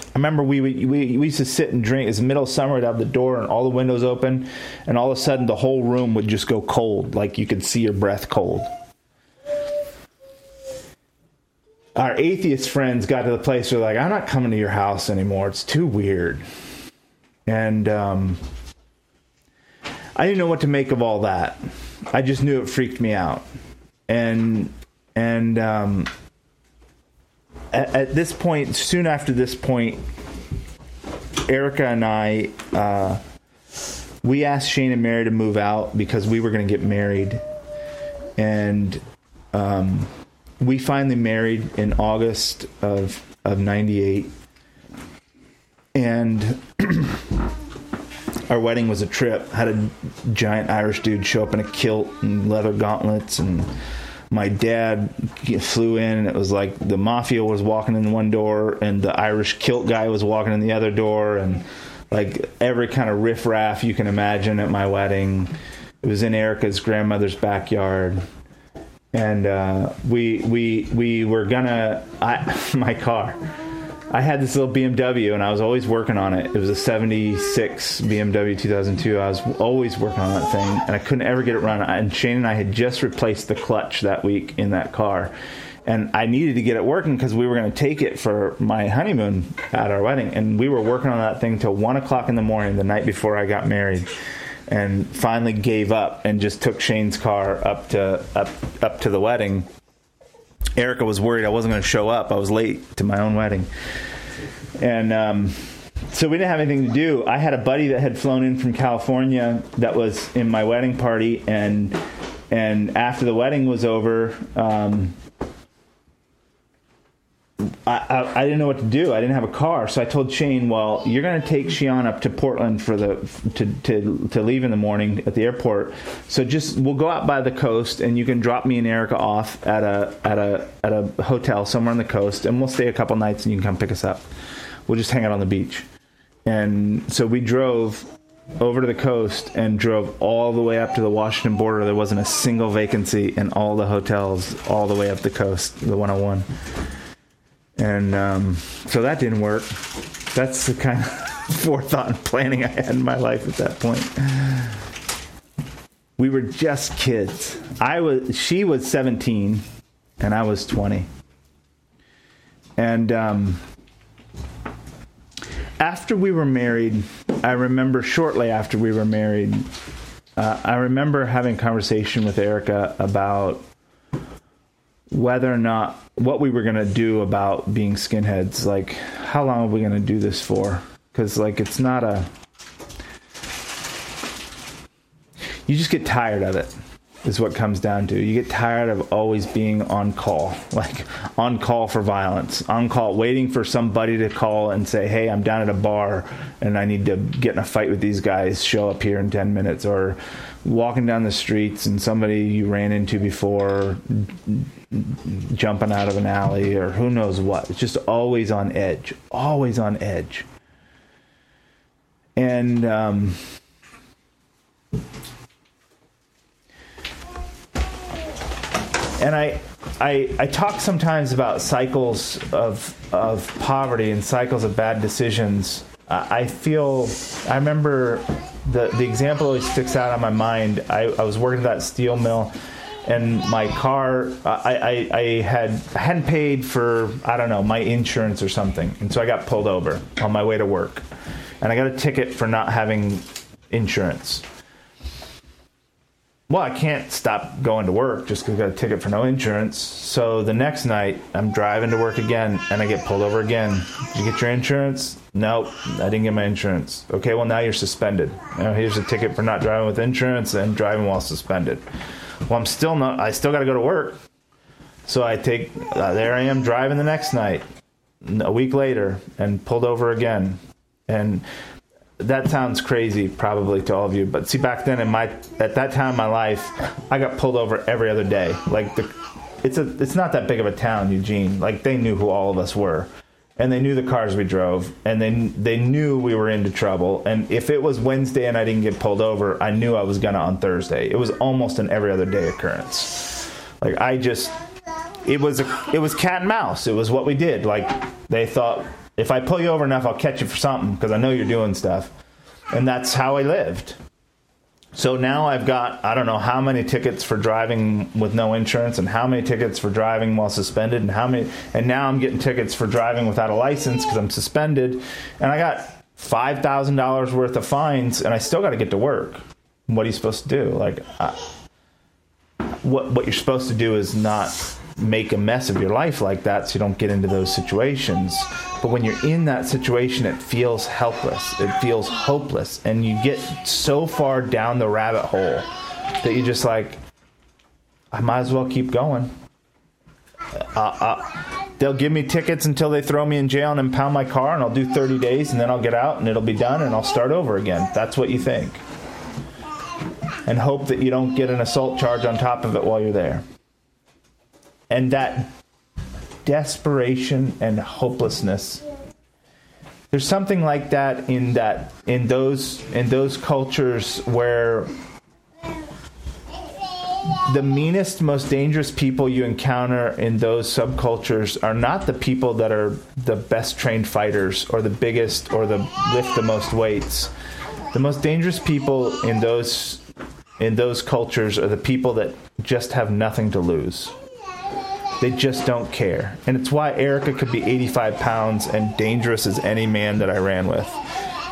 I remember we, we we used to sit and drink. It's middle of summer. We'd have the door and all the windows open, and all of a sudden the whole room would just go cold, like you could see your breath cold. Our atheist friends got to the place where they're like, "I'm not coming to your house anymore. It's too weird," and um, I didn't know what to make of all that. I just knew it freaked me out, and and um, at, at this point, soon after this point, Erica and I, uh, we asked Shane and Mary to move out because we were going to get married, and um, we finally married in August of of '98, and. our wedding was a trip. Had a giant Irish dude show up in a kilt and leather gauntlets, and my dad flew in, and it was like the mafia was walking in one door, and the Irish kilt guy was walking in the other door, and like every kind of riffraff you can imagine at my wedding. It was in Erica's grandmother's backyard and uh, we we we were gonna I my car I had this little BMW and I was always working on it. It was a 76 BMW 2002. I was always working on that thing and I couldn't ever get it running. And Shane and I had just replaced the clutch that week in that car. And I needed to get it working because we were going to take it for my honeymoon at our wedding. And we were working on that thing till one o'clock in the morning the night before I got married and finally gave up and just took Shane's car up to up up to the wedding Erica was worried I wasn't going to show up. I was late to my own wedding. And um, so we didn't have anything to do. I had a buddy that had flown in from California that was in my wedding party, and and after the wedding was over, um, I, I, didn't know what to do. I didn't have a car, so I told Shane, "Well, you're going to take Shion up to Portland for the to, to to leave in the morning at the airport. So just we'll go out by the coast, and you can drop me and Erica off at a at a at a hotel somewhere on the coast, and we'll stay a couple nights, and you can come pick us up. We'll just hang out on the beach." And so we drove over to the coast and drove all the way up to the Washington border. There wasn't a single vacancy in all the hotels all the way up the coast, the 101 and um, so that didn't work. That's the kind of forethought and planning I had in my life at that point. We were just kids. I was, she was 17, and I was 20. And um, after we were married, I remember shortly after we were married, uh, I remember having a conversation with Erica about whether or not what we were going to do about being skinheads like how long are we going to do this for? Because like it's not a you just get tired of it is what comes down to. You get tired of always being on call like on call for violence on call waiting for somebody to call and say hey i'm down at a bar and i need to get in a fight with these guys show up here in 10 minutes or walking down the streets and somebody you ran into before jumping out of an alley or who knows what. It's just always on edge, always on edge. And um, and I, I I talk sometimes about cycles of of poverty and cycles of bad decisions. I feel I remember the the example always sticks out on my mind. I, I was working at that steel mill and my car I, I, I had I hadn't paid for I don't know my insurance or something. And so I got pulled over on my way to work. And I got a ticket for not having insurance. Well I can't stop going to work just because I got a ticket for no insurance. So the next night I'm driving to work again and I get pulled over again. Did you get your insurance nope I didn't get my insurance okay well now you're suspended know, here's a ticket for not driving with insurance and driving while suspended well, I'm still not. I still got to go to work. So I take. Uh, there I am driving the next night, a week later, and pulled over again. And that sounds crazy, probably to all of you. But see, back then in my at that time in my life, I got pulled over every other day. Like the, it's a it's not that big of a town, Eugene. Like they knew who all of us were and they knew the cars we drove and they they knew we were into trouble. And if it was Wednesday and I didn't get pulled over I knew I was gonna on Thursday. It was almost an every other day occurrence. Like I just it was a, it was cat and mouse. It was what we did. Like they thought if I pull you over enough, I'll catch you for something because I know you're doing stuff. And that's how I lived. So now I've got I don't know how many tickets for driving with no insurance and how many tickets for driving while suspended and how many and now I'm getting tickets for driving without a license because I'm suspended and I got five thousand dollars worth of fines and I still got to get to work. What are you supposed to do? Like, I, what what you're supposed to do is not make a mess of your life like that so you don't get into those situations. But when you're in that situation, it feels helpless. It feels hopeless. And you get so far down the rabbit hole that you're just like, I might as well keep going. Uh, uh, they'll give me tickets until they throw me in jail and impound my car, and I'll do 30 days, and then I'll get out, and it'll be done, and I'll start over again. That's what you think. And hope that you don't get an assault charge on top of it while you're there and that desperation and hopelessness. There's something like that in that in those in those cultures where the meanest most dangerous people you encounter in those subcultures are not the people that are the best trained fighters or the biggest or the lift the most weights. The most dangerous people in those in those cultures are the people that just have nothing to lose they just don't care. And it's why Erica could be 85 pounds and dangerous as any man that I ran with.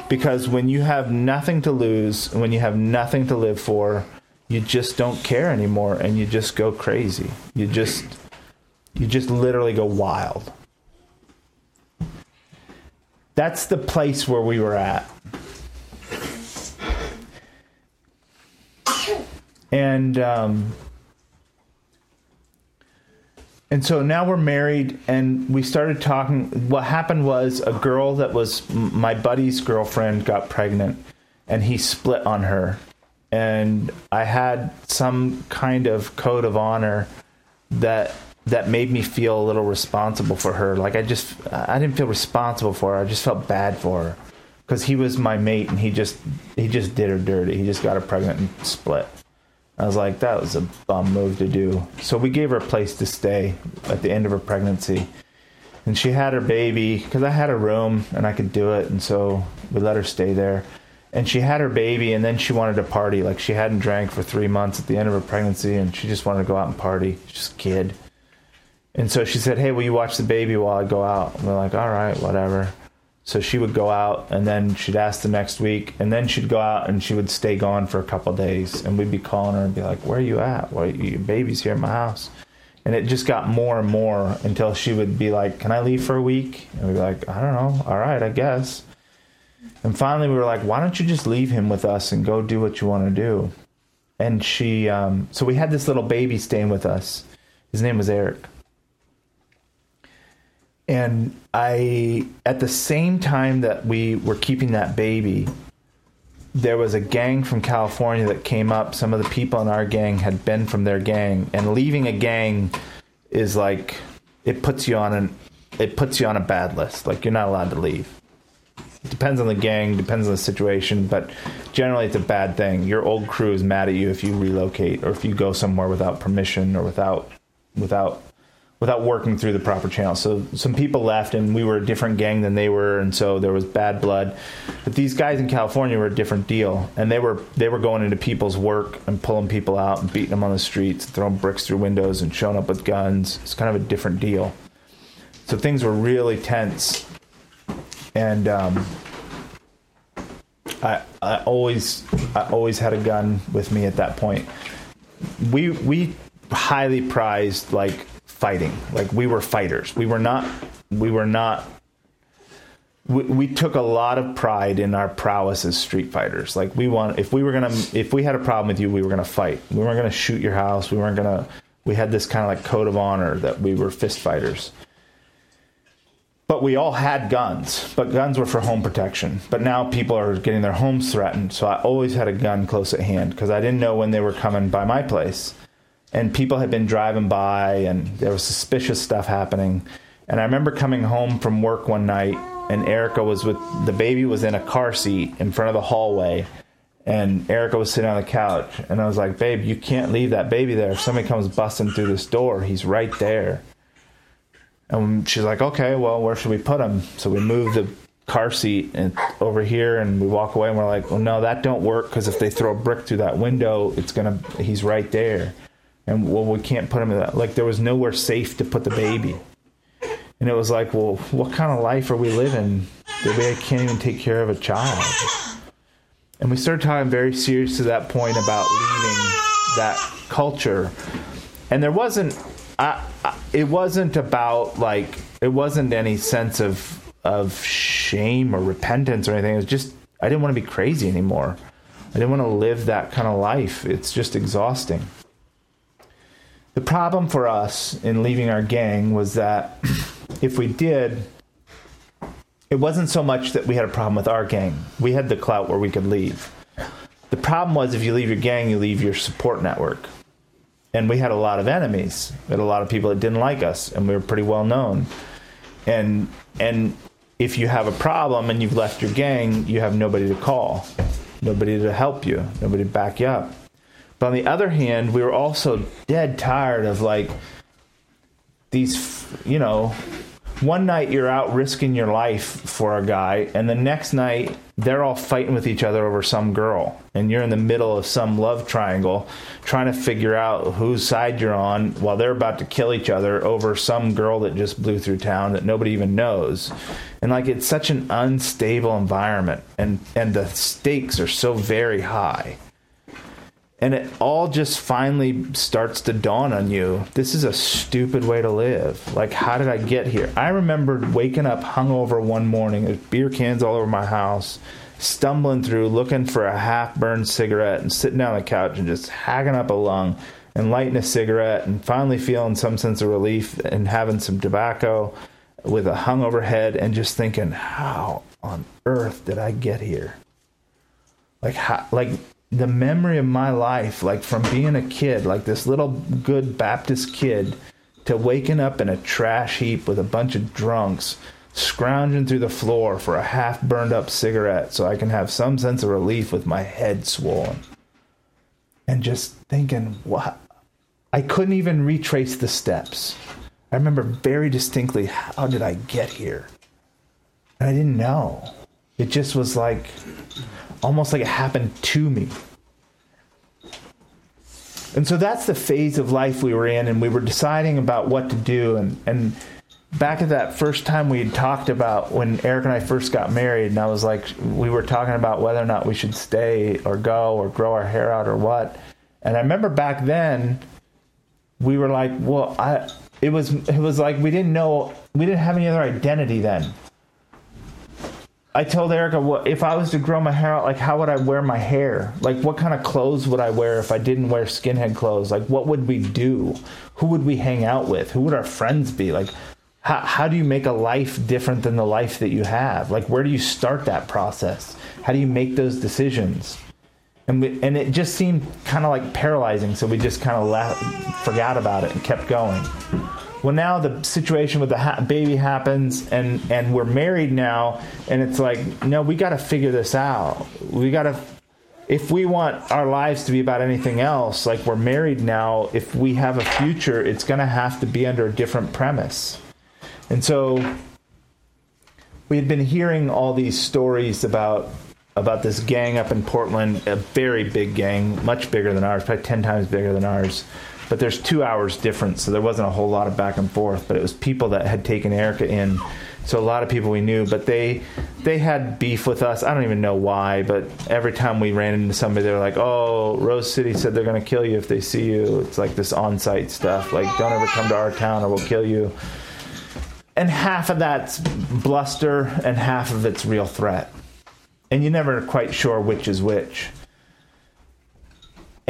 Because when you have nothing to lose, when you have nothing to live for, you just don't care anymore and you just go crazy. You just you just literally go wild. That's the place where we were at. And um, and so now we're married and we started talking. What happened was a girl that was my buddy's girlfriend got pregnant and he split on her. And i had some kind of code of honor that that made me feel a little responsible for her. Like i just i didn't feel responsible for her. I just felt bad for her. Because he was my mate and he just he just did her dirty. He just got her pregnant and split I was like, that was a bum move to do. So we gave her a place to stay at the end of her pregnancy. And she had her baby because I had a room and I could do it. And so we let her stay there. And she had her baby and then she wanted to party. Like she hadn't drank for three months at the end of her pregnancy and she just wanted to go out and party. Just a kid. And so she said, Hey, will you watch the baby while I go out? And we're like, All right, whatever. So she would go out and then she'd ask the next week and then she'd go out and she would stay gone for a couple days and we'd be calling her and be like, Where are you at? Why your baby's here in my house? And it just got more and more until she would be like, Can I leave for a week? And we'd be like, I don't know. All right, I guess. And finally we were like, Why don't you just leave him with us and go do what you want to do? And she um, so we had this little baby staying with us. His name was Eric and I, at the same time that we were keeping that baby, there was a gang from California that came up. Some of the people in our gang had been from their gang, and leaving a gang is like it puts you on an it puts you on a bad list. Like you're not allowed to leave. It depends on the gang, depends on the situation, but generally it's a bad thing. Your old crew is mad at you if you relocate or if you go somewhere without permission or without without without working through the proper channels. So some people left, and we were a different gang than they were, and so there was bad blood. But these guys in California were a different deal, and they were they were going into people's work and pulling people out and beating them on the streets, throwing bricks through windows, and showing up with guns. It's kind of a different deal. So things were really tense, and um, I I always I always had a gun with me at that point. We we highly prized like fighting. Like we were fighters. We were not. We were not. We, we took a lot of pride in our prowess as street fighters. Like we want, if we were gonna, if we had a problem with you, we were gonna fight. We weren't gonna shoot your house. We weren't gonna. We had this kind of like code of honor that we were fist fighters. But we all had guns, but guns were for home protection. But now people are getting their homes threatened, so I always had a gun close at hand because I didn't know when they were coming by my place and people had been driving by and there was suspicious stuff happening and i remember coming home from work one night and erica was with the baby was in a car seat in front of the hallway and erica was sitting on the couch and i was like babe you can't leave that baby there if somebody comes busting through this door he's right there And she's like, okay, well, where should we put him? So we move the car seat and over here and we walk away and we're like, well, no, that don't work because if they throw a brick through that window, it's going to, he's right there. And well, we can't put him in that. Like there was nowhere safe to put the baby. And it was like, well, what kind of life are we living that we can't even take care of a child? And we started talking very serious to that point about leaving that culture. And there wasn't, I, I, it wasn't about like, it wasn't any sense of of shame or repentance or anything. It was just I didn't want to be crazy anymore. I didn't want to live that kind of life. It's just exhausting. The problem for us in leaving our gang was that if we did, it wasn't so much that we had a problem with our gang. We had the clout where we could leave. The problem was if you leave your gang, you leave your support network. And we had a lot of enemies. We had a lot of people that didn't like us, and we were pretty well known. And and if you have a problem and you've left your gang, you have nobody to call, nobody to help you, nobody to back you up. But on the other hand, we were also dead tired of like these, you know, one night you're out risking your life for a guy, and the next night they're all fighting with each other over some girl, and you're in the middle of some love triangle trying to figure out whose side you're on while they're about to kill each other over some girl that just blew through town that nobody even knows. And like it's such an unstable environment, and, and the stakes are so very high and it all just finally starts to dawn on you this is a stupid way to live. Like how did i get here? I remember waking up hungover one morning there's beer cans all over my house stumbling through looking for a half burned cigarette and sitting down on the couch and just hacking up a lung and lighting a cigarette and finally feeling some sense of relief and having some tobacco with a hungover head and just thinking how on earth did i get here? Like how like the memory of my life, like from being a kid, like this little good Baptist kid, to waking up in a trash heap with a bunch of drunks, scrounging through the floor for a half burned up cigarette so I can have some sense of relief with my head swollen. And just thinking, what? I couldn't even retrace the steps. I remember very distinctly how did I get here? And I didn't know. It just was like almost like it happened to me. And so that's the phase of life we were in, and we were deciding about what to do. And, and back at that first time we had talked about when Erica and I first got married, and I was like, we were talking about whether or not we should stay or go or grow our hair out or what. And I remember back then, we were like, well, I, it was, it was like we didn't know, we didn't have any other identity then. I told Erica, well, if I was to grow my hair out, like how would I wear my hair? Like what kind of clothes would I wear if I didn't wear skinhead clothes? Like what would we do? Who would we hang out with? Who would our friends be? Like how how do you make a life different than the life that you have? Like where do you start that process? How do you make those decisions? And we, and it just seemed kind of like paralyzing, so we just kind of la- forgot about it and kept going. Well, now the situation with the ha- baby happens, and and we're married now, and it's like, no, we got to figure this out. We got to, if we want our lives to be about anything else, like we're married now. If we have a future, it's going to have to be under a different premise. And so, we had been hearing all these stories about about this gang up in Portland, a very big gang, much bigger than ours, probably ten times bigger than ours but there's two hours difference, so there wasn't a whole lot of back and forth. But it was people that had taken Erica in, so a lot of people we knew. But they they had beef with us. I don't even know why, but every time we ran into somebody, they were like, "Oh, Rose City said they're going to kill you if they see you." It's like this on-site stuff, like "Don't ever come to our town or we'll kill you." And half of that's bluster, and half of it's real threat. And you're never quite sure which is which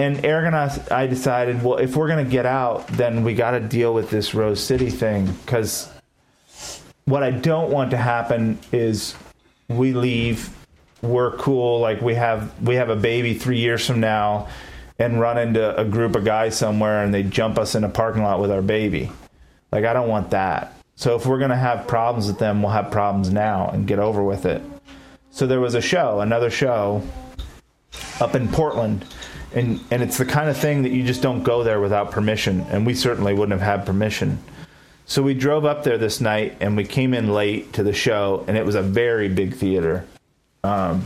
and Erica and I, I decided, well, if we're gonna get out, then we got to deal with this Rose City thing because what I don't want to happen is we leave, we're cool, like we have we have a baby three years from now, and run into a group of guys somewhere and they jump us in a parking lot with our baby. Like I don't want that. So if we're gonna have problems with them, we'll have problems now and get over with it. So there was a show, another show, up in Portland and and it's the kind of thing that you just don't go there without permission and we certainly wouldn't have had permission So we drove up there this night and we came in late to the show, and it was a very big theater. Um,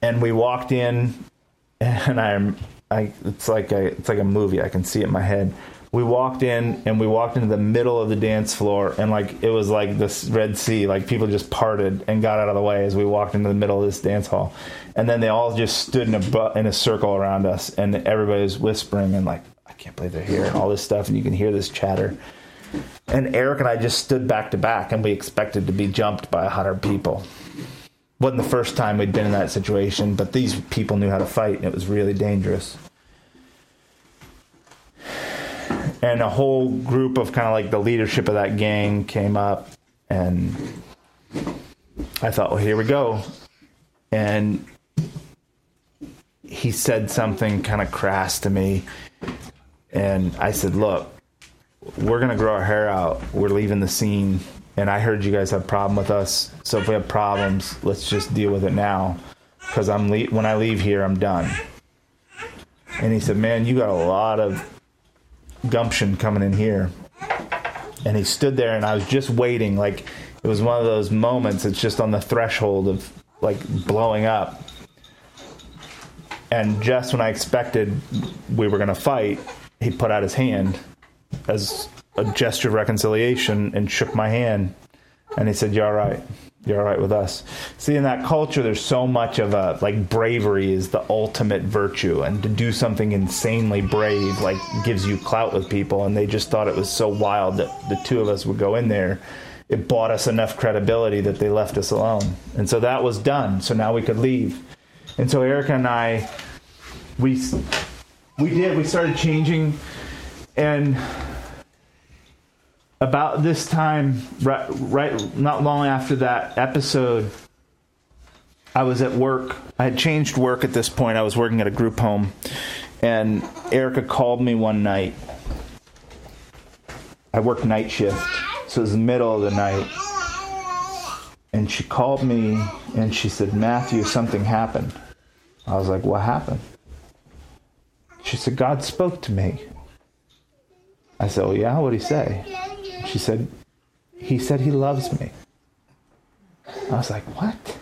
and we walked in, and I'm, I, it's like a, it's like a movie. I can see it in my head. We walked in, and we walked into the middle of the dance floor, and like it was like this Red Sea. Like people just parted and got out of the way as we walked into the middle of this dance hall, and then they all just stood in a bu- in a circle around us, and everybody was whispering and like, I can't believe they're here, all this stuff, and you can hear this chatter. And Erica and I just stood back to back, and we expected to be jumped by a hundred people wasn't the first time we'd been in that situation, but these people knew how to fight, and it was really dangerous. And a whole group of kind of like the leadership of that gang came up, and I thought, well, here we go. And he said something kind of crass to me, and I said, look, we're to grow our hair out. We're leaving the scene and I heard you guys have a problem with us. So if we have problems, let's just deal with it now. Because I'm le- when I leave here, I'm done. And he said, "Man, you got a lot of gumption coming in here." And he stood there, and I was just waiting. Like it was one of those moments. It's just on the threshold of like blowing up. And just when I expected we were going to fight, he put out his hand as a gesture of reconciliation and shook my hand. And he said, You're all right. You're all right with us. See, in that culture, there's so much of a like bravery is the ultimate virtue, and to do something insanely brave like gives you clout with people. And they just thought it was so wild that the two of us would go in there. It bought us enough credibility that they left us alone. And so that was done. So now we could leave. And so Erica and I, we we did. We started changing, and about this time, right, right, not long after that episode, I was at work. I had changed work at this point. I was working at a group home, and Erica called me one night. I worked night shift, so it was the middle of the night. And she called me and she said, Matthew, something happened. I was like, What happened? She said, God spoke to me. I said, Oh, yeah? What'd he say? She said, He said he loves me. I was like, What?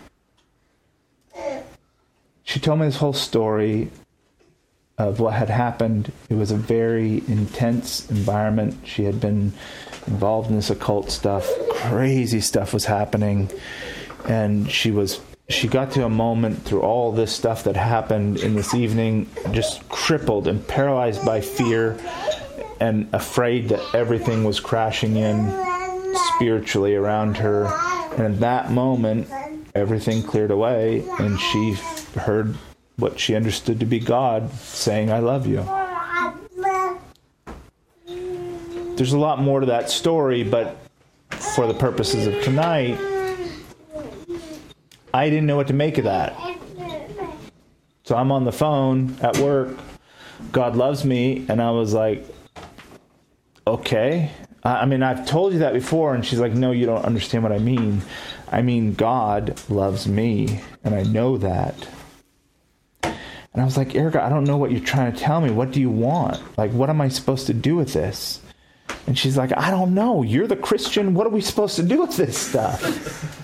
She told me this whole story of what had happened. It was a very intense environment. She had been involved in this occult stuff. Crazy stuff was happening. And she was she got to a moment through all this stuff that happened in this evening just crippled and paralyzed by fear and afraid that everything was crashing in spiritually around her. And at that moment, everything cleared away, and she heard what she understood to be God saying, I love you. There's a lot more to that story, but for the purposes of tonight, I didn't know what to make of that. So I'm on the phone at work. God loves me. And I was like, okay. I mean, I've told you that before. And she's like, no, you don't understand what I mean. I mean, God loves me. And I know that. And I was like, Erica, I don't know what you're trying to tell me. What do you want? Like, what am I supposed to do with this? And she's like, I don't know. You're the Christian. What are we supposed to do with this stuff?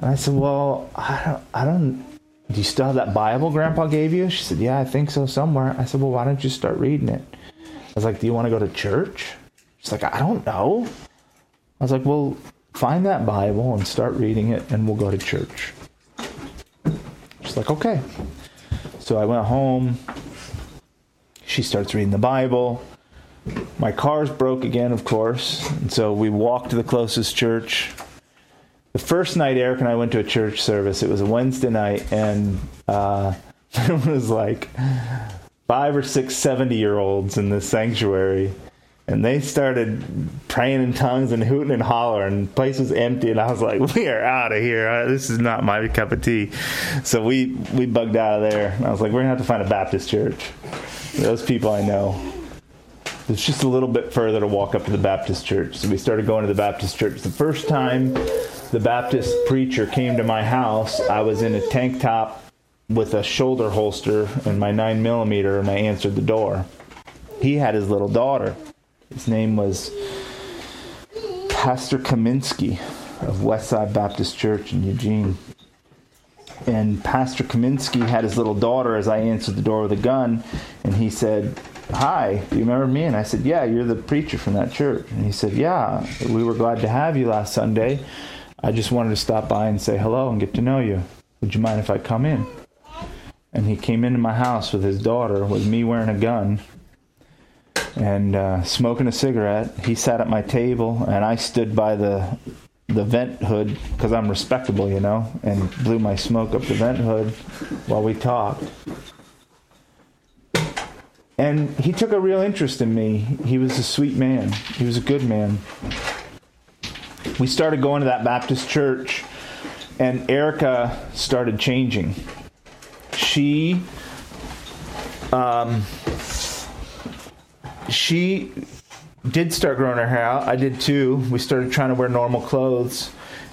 And I said, Well, I don't, I don't, do you still have that Bible Grandpa gave you? She said, Yeah, I think so somewhere. I said, Well, why don't you start reading it? I was like, Do you want to go to church? She's like, I don't know. I was like, Well, find that Bible and start reading it, and we'll go to church. She's like, Okay. So I went home. She starts reading the Bible. My car's broke again, of course. And so we walked to the closest church. The first night Erica and I went to a church service, it was a Wednesday night, and uh, there was like five or six 70 year olds in the sanctuary. And they started praying in tongues and hooting and hollering. The place was empty, and I was like, "We are out of here. Uh, This is not my cup of tea." So we we bugged out of there. I was like, "We're gonna have to find a Baptist church." Those people I know. It's just a little bit further to walk up to the Baptist church. So we started going to the Baptist church. The first time the Baptist preacher came to my house, I was in a tank top with a shoulder holster and my nine millimeter, and I answered the door. he had his little daughter. His name was Pastor Kaminsky of Westside Baptist Church in Eugene. And Pastor Kaminsky had his little daughter as I answered the door with a gun, and he said, Hi, do you remember me? And I said, Yeah, you're the preacher from that church. And he said, Yeah, we were glad to have you last Sunday. I just wanted to stop by and say hello and get to know you. Would you mind if I come in? And he came into my house with his daughter, with me wearing a gun and uh, smoking a cigarette. He sat at my table, and I stood by the the vent hood because I'm respectable, you know, and blew my smoke up the vent hood while we talked. And he took a real interest in me. He was a sweet man. He was a good man. We started going to that Baptist church, and Erica started changing. She, um, she did start growing her hair out. I did too. We started trying to wear normal clothes.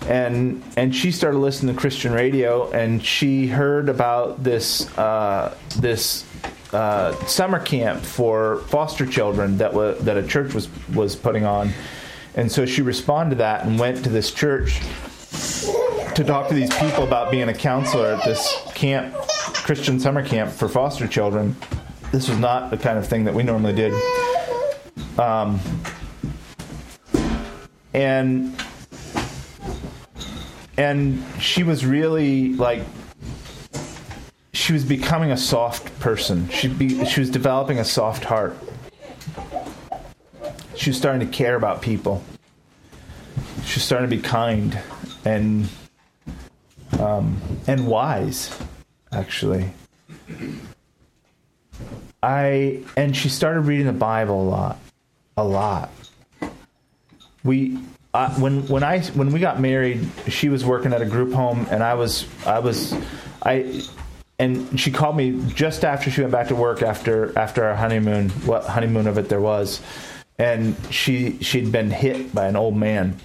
And and she started listening to Christian radio, and she heard about this uh, this uh, summer camp for foster children that was that a church was was putting on, and so she responded to that and went to this church to talk to these people about being a counselor at this camp, Christian summer camp for foster children. This was not the kind of thing that we normally did. Um, and and she was really like she was becoming a soft person. She be, she was developing a soft heart. She was starting to care about people. She was starting to be kind and um, and wise, actually. I and she started reading the Bible a lot, a lot. We uh, when when I when we got married, she was working at a group home, and I was I was I and she called me just after she went back to work after after our honeymoon, what honeymoon of it there was, and she she'd been hit by an old man,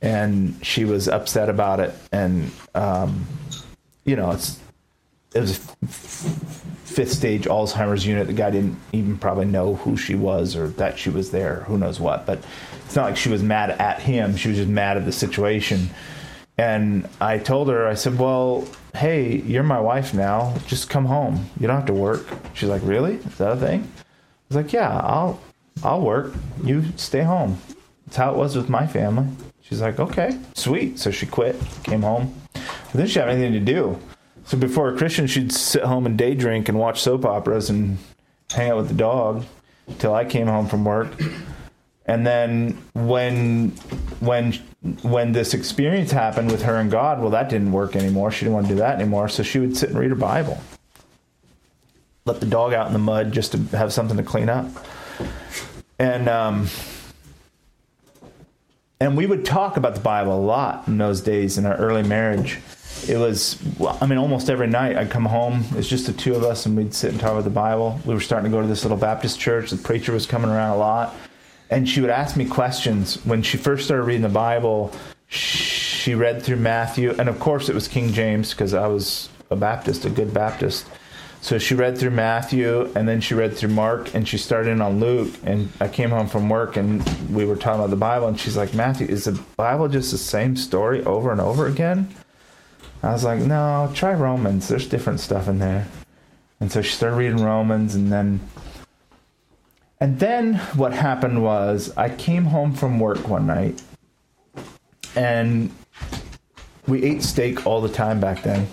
and she was upset about it, and um, you know it's it was fifth stage Alzheimer's unit. The guy didn't even probably know who she was or that she was there. Who knows what? But it's not like she was mad at him. She was just mad at the situation. And I told her, I said, "Well, hey, you're my wife now. Just come home. You don't have to work." She's like, "Really? Is that a thing?" I was like, "Yeah, I'll I'll work. You stay home." That's how it was with my family. She's like, "Okay, sweet." So she quit, came home. But then she had anything to do. So before a Christian, she'd sit home and day drink and watch soap operas and hang out with the dog till I came home from work. And then when when when this experience happened with her and God, well, that didn't work anymore. She didn't want to do that anymore. So she would sit and read her Bible, let the dog out in the mud just to have something to clean up. And um, and we would talk about the Bible a lot in those days in our early marriage. It was i mean almost every night i'd come home it's just the two of us and we'd sit and talk about the bible. We were starting to go to this little baptist church. The preacher was coming around a lot. And she would ask me questions. When she first started reading the bible she read through matthew. And of course it was king james because i was a baptist a good baptist so she read through matthew and then she read through mark and she started in on luke and i came home from work and we were talking about the bible and she's like matthew is the bible just the same story over and over again I was like, no, try Romans. There's different stuff in there. And so she started reading Romans, and then. And then what happened was I came home from work one night, and we ate steak all the time back then.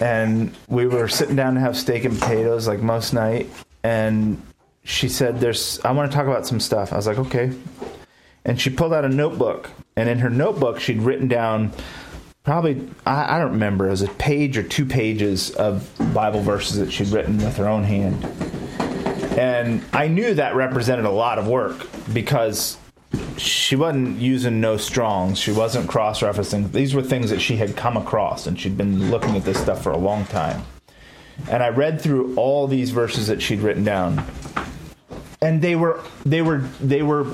And we were sitting down to have steak and potatoes like most night, and she said, "There's, I want to talk about some stuff." I was like, "Okay." And she pulled out a notebook, and in her notebook, she'd written down probably I, I, don't remember it was a page or two pages of bible verses that she'd written with her own hand and i knew that represented a lot of work because she wasn't using no Strong's. She wasn't cross-referencing. These were things that she had come across and she'd been looking at this stuff for a long time. And i read through all these verses that she'd written down. And they were they were they were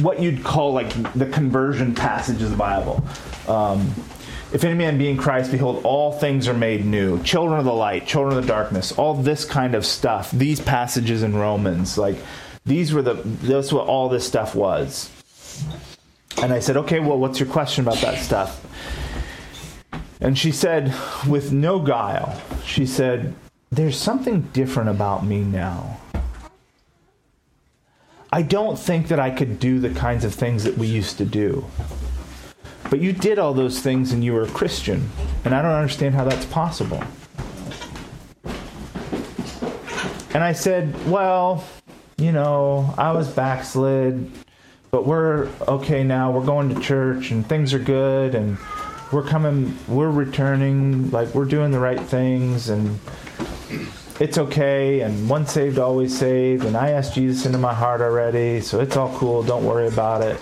what you'd call like the conversion passage of the bible. Um, if any man be in Christ, behold, all things are made new. Children of the light, children of the darkness, all this kind of stuff. These passages in Romans, like these were the that's what all this stuff was. And I said, okay, well, what's your question about that stuff? And she said, with no guile, she said, there's something different about me now. I don't think that I could do the kinds of things that we used to do. But you did all those things and you were a Christian. And I don't understand how that's possible. And I said, Well, you know, I was backslid, but we're okay now. We're going to church and things are good and we're coming, we're returning, like we're doing the right things and it's okay. And once saved, always saved. And I asked Jesus into my heart already, so it's all cool. Don't worry about it.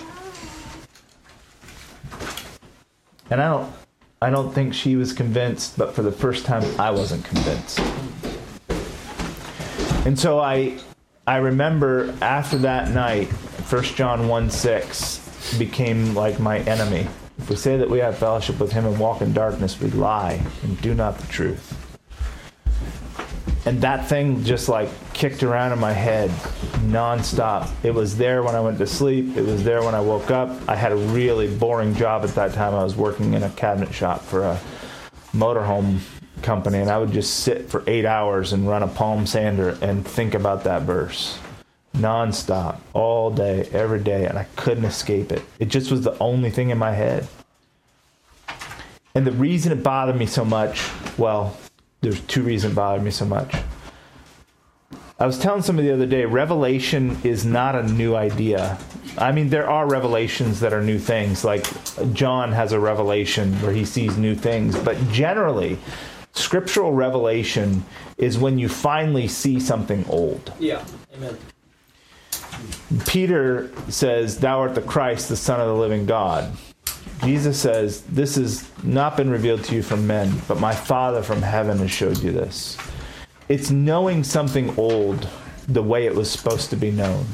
And I don't I don't think she was convinced, but for the first time I wasn't convinced. And so I I remember after that night, 1 John 1 6 became like my enemy. If we say that we have fellowship with him and walk in darkness, we lie and do not the truth. And that thing just like kicked around in my head nonstop. It was there when I went to sleep. It was there when I woke up. I had a really boring job at that time. I was working in a cabinet shop for a motorhome company, and I would just sit for eight hours and run a palm sander and think about that verse nonstop, all day, every day, and I couldn't escape it. It just was the only thing in my head. And the reason it bothered me so much, well, there's two reasons it bothered me so much. I was telling somebody the other day, revelation is not a new idea. I mean, there are revelations that are new things. Like John has a revelation where he sees new things. But generally, scriptural revelation is when you finally see something old. Yeah. Amen. Peter says, Thou art the Christ, the Son of the living God. Jesus says, This has not been revealed to you from men, but my Father from heaven has showed you this. It's knowing something old the way it was supposed to be known.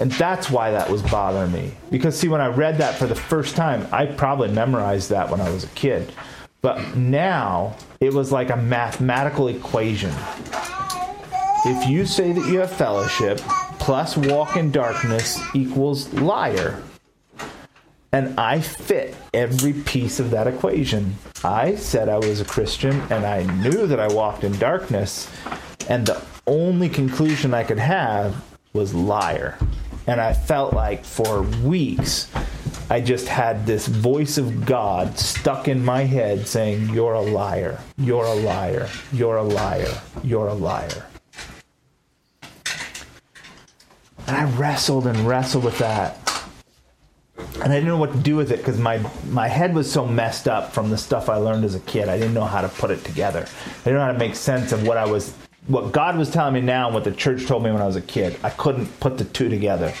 And that's why that was bothering me. Because, see, when I read that for the first time, I probably memorized that when I was a kid. But now it was like a mathematical equation. If you say that you have fellowship plus walk in darkness equals liar, and I fit every piece of that equation. I said I was a Christian and I knew that I walked in darkness, and the only conclusion I could have was liar. And I felt like for weeks I just had this voice of God stuck in my head saying, You're a liar, you're a liar, you're a liar, you're a liar. And I wrestled and wrestled with that and I didn't know what to do with it because my my head was so messed up from the stuff I learned as a kid. I didn't know how to put it together. I didn't know how to make sense of what I was, what God was telling me now, and what the church told me when I was a kid. I couldn't put the two together,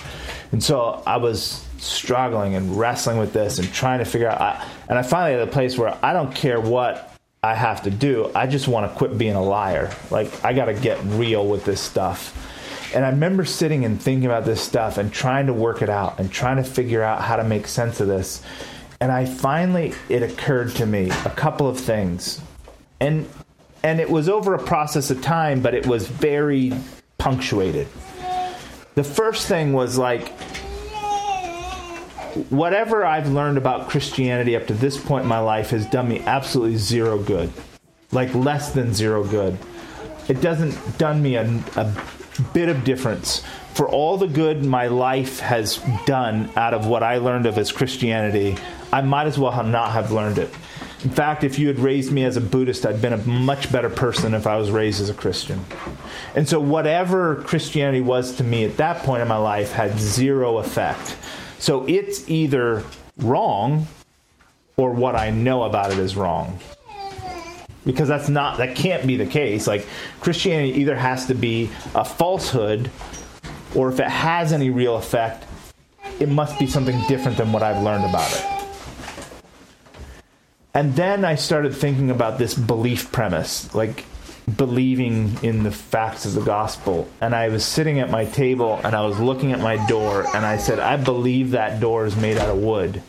and so I was struggling and wrestling with this and trying to figure out. I, and I finally at a place where I don't care what I have to do. I just want to quit being a liar. Like I got to get real with this stuff and I remember sitting and thinking about this stuff and trying to work it out and trying to figure out how to make sense of this. And I finally, it occurred to me a couple of things. And and it was over a process of time, but it was very punctuated. The first thing was like whatever I've learned about Christianity up to this point in my life has done me absolutely zero good. Like less than zero good. It doesn't done me a, a bit of difference for all the good my life has done out of what I learned of as Christianity, I might as well have not have learned it. In fact, if you had raised me as a Buddhist, I'd been a much better person if I was raised as a Christian. And so, whatever Christianity was to me at that point in my life had zero effect. So, it's either wrong or what I know about it is wrong. Because that's not that can't be the case. Like christianity either has to be a falsehood or if it has any real effect it must be something different than what i've learned about it. And then i started thinking about this belief premise. Like believing in the facts of the gospel and i was sitting at my table and i was looking at my door and i said i believe that door is made out of wood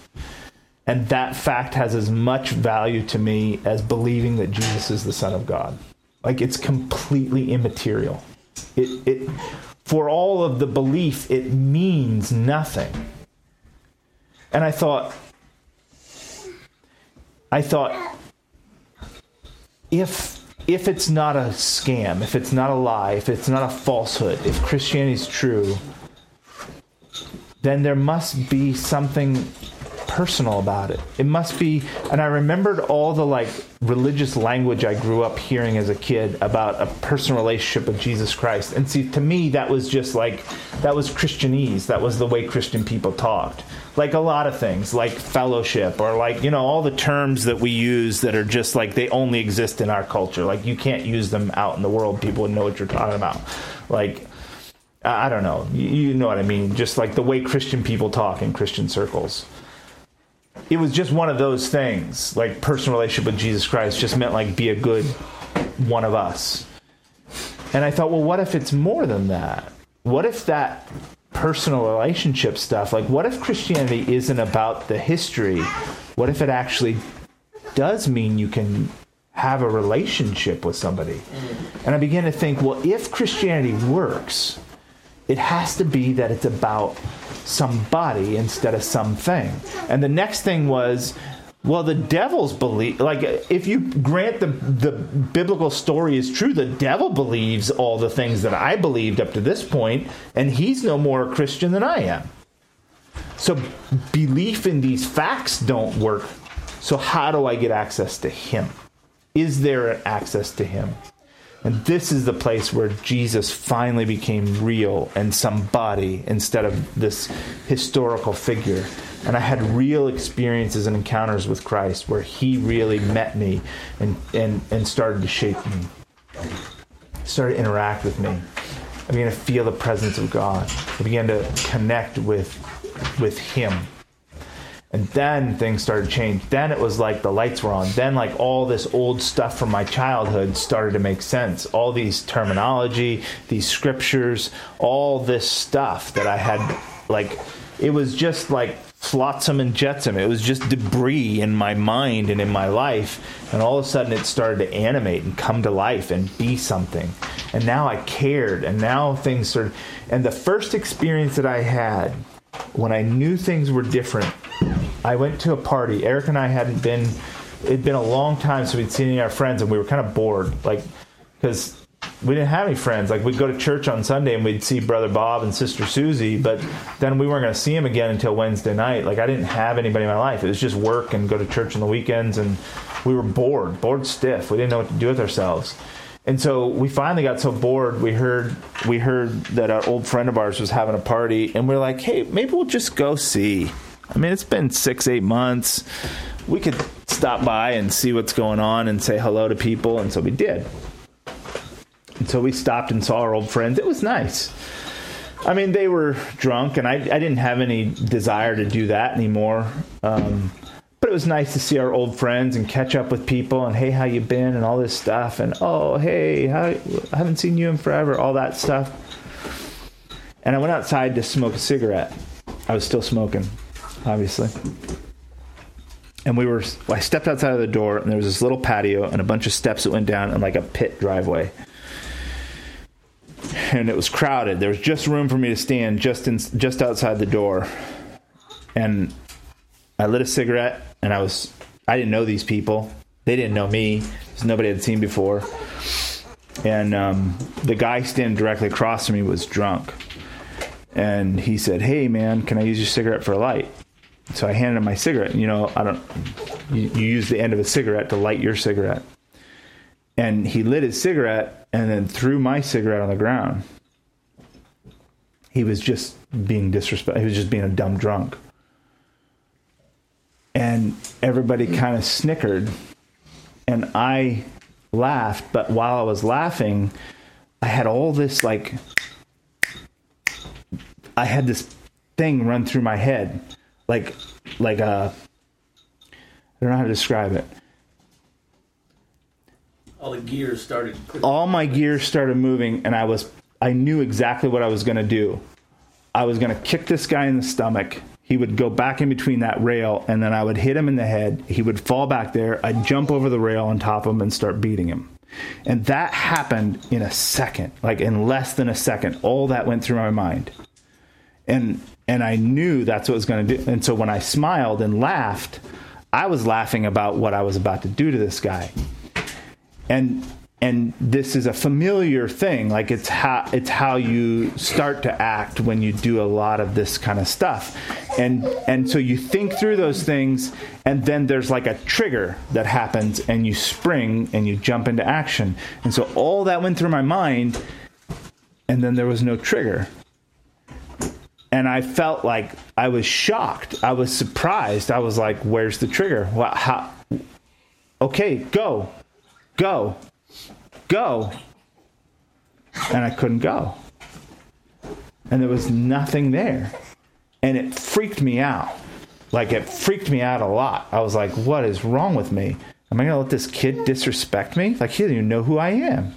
And that fact has as much value to me as believing that Jesus is the Son of God. Like it's completely immaterial. It, it, for all of the belief, it means nothing. And I thought, I thought, if if it's not a scam, if it's not a lie, if it's not a falsehood, if Christianity is true, then there must be something personal about it. It must be, and I remembered all the like religious language I grew up hearing as a kid about a personal relationship with Jesus Christ. And see, to me, that was just like, that was Christianese. That was the way Christian people talked. Like a lot of things, like fellowship, or like, you know, all the terms that we use that are just like they only exist in our culture. Like you can't use them out in the world. People would know what you're talking about. Like, I don't know. You know what I mean? Just like the way Christian people talk in Christian circles it was just one of those things. Like personal relationship with Jesus Christ just meant like be a good one of us. And I thought, well, what if it's more than that? What if that personal relationship stuff, like what if Christianity isn't about the history? What if it actually does mean you can have a relationship with somebody? And I began to think, well, if Christianity works, it has to be that it's about somebody instead of something. And the next thing was, well, the devil's believe like if you grant the the biblical story is true, the devil believes all the things that I believed up to this point, and he's no more a Christian than I am. So belief in these facts don't work. So how do I get access to him? Is there access to him? And this is the place where Jesus finally became real and somebody instead of this historical figure. And I had real experiences and encounters with Christ where he really met me and, and, and started to shape me, started to interact with me. I began to feel the presence of God. I began to connect with, with him and then things started to change. Then it was like the lights were on. Then like all this old stuff from my childhood started to make sense. All these terminology, these scriptures, all this stuff that I had like it was just like flotsam and jetsam. It was just debris in my mind and in my life. And all of a sudden it started to animate and come to life and be something. And now I cared. And now things started. And the first experience that I had when I knew things were different I went to a party. Erica and I hadn't been. It'd been a long time since we'd seen any of our friends, and we were kind of bored, like because we didn't have any friends. Like we'd go to church on Sunday and we'd see Brother Bob and Sister Susie, but then we weren't going to see him again until Wednesday night. Like I didn't have anybody in my life. It was just work and go to church on the weekends, and we were bored, bored stiff. We didn't know what to do with ourselves. And so we finally got so bored. We heard we heard that our old friend of ours was having a party, and we we're like, "Hey, maybe we'll just go see." I mean, it's been six, eight months. We could stop by and see what's going on and say hello to people. And so we did. And so we stopped and saw our old friends. It was nice. I mean, they were drunk, and I, I didn't have any desire to do that anymore. Um, but it was nice to see our old friends and catch up with people and hey, how you been and all this stuff and oh hey, how, I haven't seen you in forever, all that stuff. And I went outside to smoke a cigarette. I was still smoking obviously. And we were, I stepped outside of the door, and there was this little patio and a bunch of steps that went down and like a pit driveway. And it was crowded. There was just room for me to stand just in, just outside the door. And I lit a cigarette, and I was, I didn't know these people. They didn't know me. Nobody I'd seen before. And um, the guy standing directly across from me was drunk. And he said, Hey, man, can I use your cigarette for a light? So I handed him my cigarette. You know, I don't. You, you use the end of a cigarette to light your cigarette. And he lit his cigarette and then threw my cigarette on the ground. He was just being disrespectful. He was just being a dumb drunk. And everybody kind of snickered. And I laughed. But while I was laughing, I had all this like. I had this thing run through my head like like a uh, I don't know how to describe it. All the gears started. All my gears started moving, and I was I knew exactly what I was going to do. I was going to kick this guy in the stomach. he would go back in between that rail, and then I would hit him in the head. He would fall back there. I'd jump over the rail on top of him and start beating him. And that happened in a second, like in less than a second. All that went through my mind. And and I knew that's what was going to do. And so when I smiled and laughed, I was laughing about what I was about to do to this guy. And and this is a familiar thing like it's how it's how you start to act when you do a lot of this kind of stuff and and so you think through those things and then there's like a trigger that happens and you spring and you jump into action and so all that went through my mind and then there was no trigger and I felt like I was shocked. I was surprised. I was like, "Where's the trigger? Well, how? Okay, go, go." go. And I couldn't go. And there was nothing there. And it freaked me out. Like it freaked me out a lot. I was like, what is wrong with me? Am I going to let this kid disrespect me? Like he doesn't even know who I am.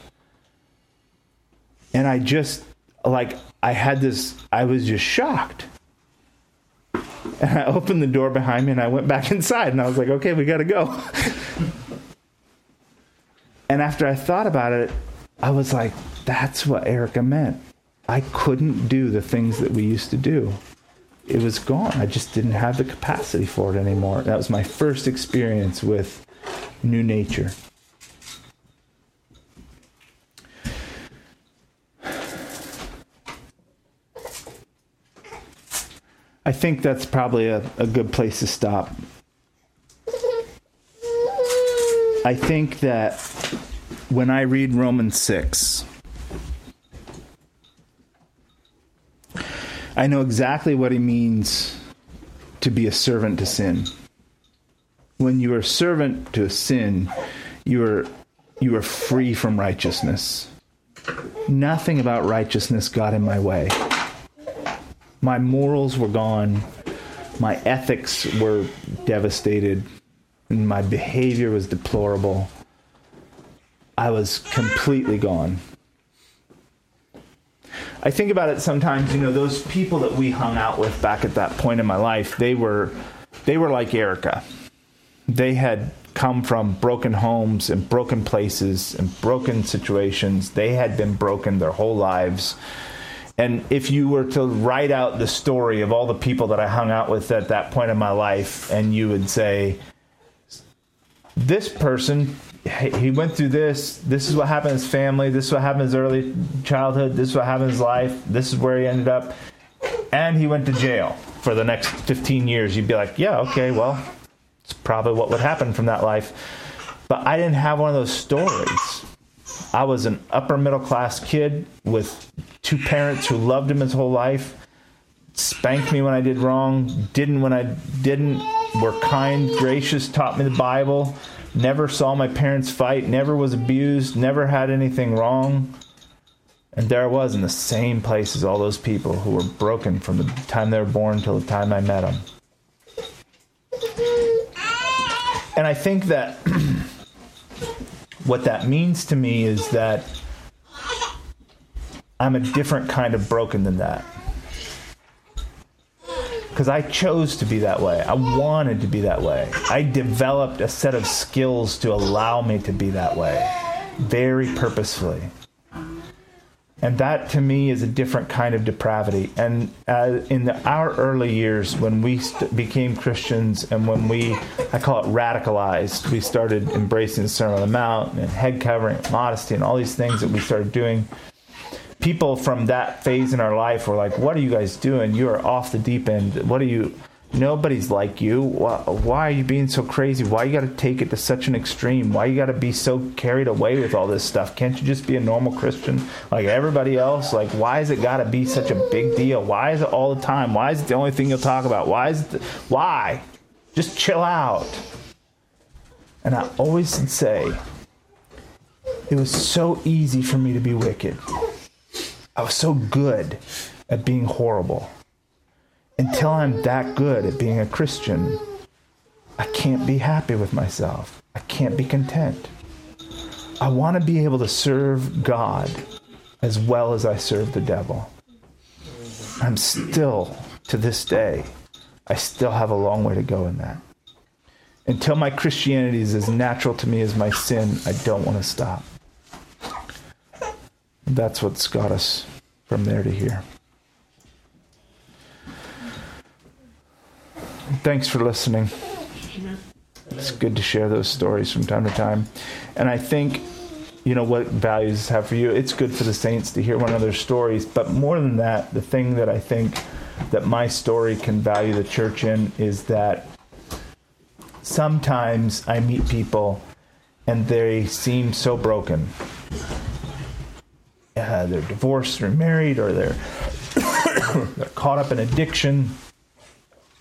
And I just, like, I had this, I was just shocked. And I opened the door behind me and I went back inside and I was like, okay, we got to go. And after I thought about it, I was like, that's what Erica meant. I couldn't do the things that we used to do. It was gone. I just didn't have the capacity for it anymore. That was my first experience with new nature. I think that's probably a, a good place to stop. I think that when I read Romans 6, I know exactly what he means to be a servant to sin. When you are a servant to sin, you are you are free from righteousness. Nothing about righteousness got in my way. My morals were gone. My ethics were devastated and my behavior was deplorable. I was completely gone. I think about it sometimes, you know, those people that we hung out with back at that point in my life, they were they were like Erica. They had come from broken homes and broken places and broken situations. They had been broken their whole lives. And if you were to write out the story of all the people that I hung out with at that point in my life, and you would say, this person he went through this. This is what happened in his family. This is what happened in his early childhood. This is what happened in his life. This is where he ended up. And he went to jail for the next 15 years. You'd be like yeah okay well it's probably what would happen from that life. But i didn't have one of those stories. I was an upper middle class kid with two parents who loved him his whole life spanked me when i did wrong didn't when i didn't were kind, gracious, taught me the Bible, never saw my parents fight, never was abused, never had anything wrong. And there I was in the same place as all those people who were broken from the time they were born till the time I met them. And I think that what that means to me is that I'm a different kind of broken than that because I chose to be that way. I wanted to be that way. I developed a set of skills to allow me to be that way, very purposefully. And that to me is a different kind of depravity. And uh, in the, our early years, when we st- became Christians and when we, I call it radicalized, we started embracing the Sermon on the Mount and head covering, modesty, and all these things that we started doing people from that phase in our life were like, "What are you guys doing? You are off the deep end. What are you? Nobody's like you. Why, why are you being so crazy? Why you got to take it to such an extreme? Why you got to be so carried away with all this stuff? Can't you just be a normal Christian like everybody else? Like, why is it got to be such a big deal? Why is it all the time? Why is it the only thing you'll talk about? Why is it? Why? Just chill out." And I always say, it was so easy for me to be wicked. I was so good at being horrible. Until I'm that good at being a Christian, I can't be happy with myself. I can't be content. I want to be able to serve God as well as I serve the devil. I'm still, to this day, I still have a long way to go in that. Until my Christianity is as natural to me as my sin, I don't want to stop. That's what's got us from there to here. Thanks for listening. It's good to share those stories from time to time. And I think, you know, what values have for you, it's good for the saints to hear one another's stories. But more than that, the thing that I think that my story can value the church in is that sometimes I meet people and they seem so broken. Uh, they're divorced or married or they're they're caught up in addiction.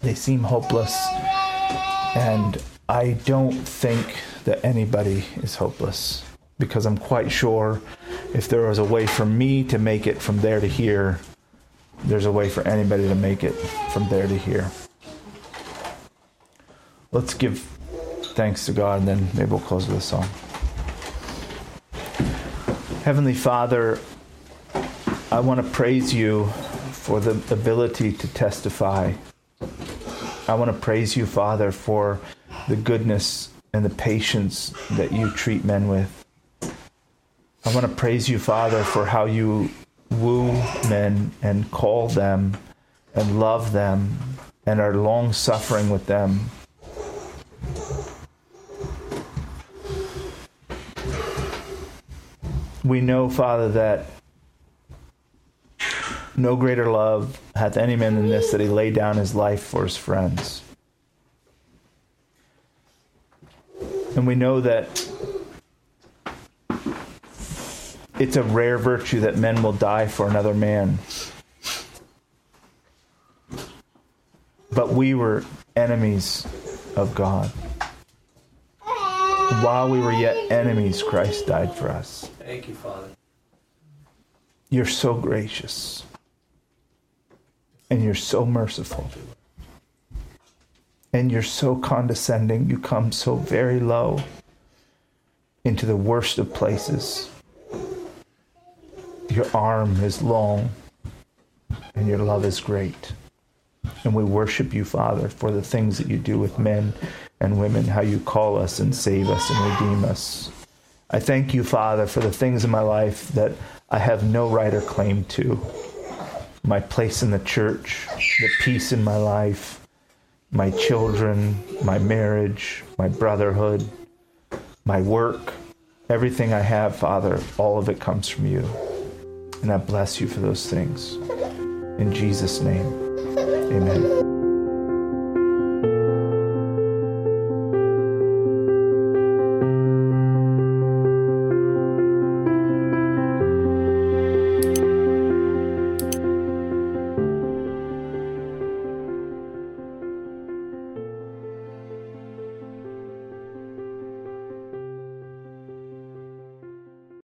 They seem hopeless. And I don't think that anybody is hopeless because I'm quite sure if there was a way for me to make it from there to here, there's a way for anybody to make it from there to here. Let's give thanks to God and then maybe we'll close with a song. Heavenly Father, I want to praise you for the ability to testify. I want to praise you, Father, for the goodness and the patience that you treat men with. I want to praise you, Father, for how you woo men and call them and love them and are long suffering with them. We know, Father, that no greater love hath any man than this that he lay down his life for his friends. And we know that it's a rare virtue that men will die for another man. But we were enemies of God. While we were yet enemies, Christ died for us. Thank you, Father. You're so gracious. And you're so merciful. And you're so condescending. You come so very low into the worst of places. Your arm is long and your love is great. And we worship you, Father, for the things that you do with men and women, how you call us and save us and redeem us. I thank you, Father, for the things in my life that I have no right or claim to. My place in the church, the peace in my life, my children, my marriage, my brotherhood, my work, everything I have, Father, all of it comes from you. And I bless you for those things. In Jesus' name, amen.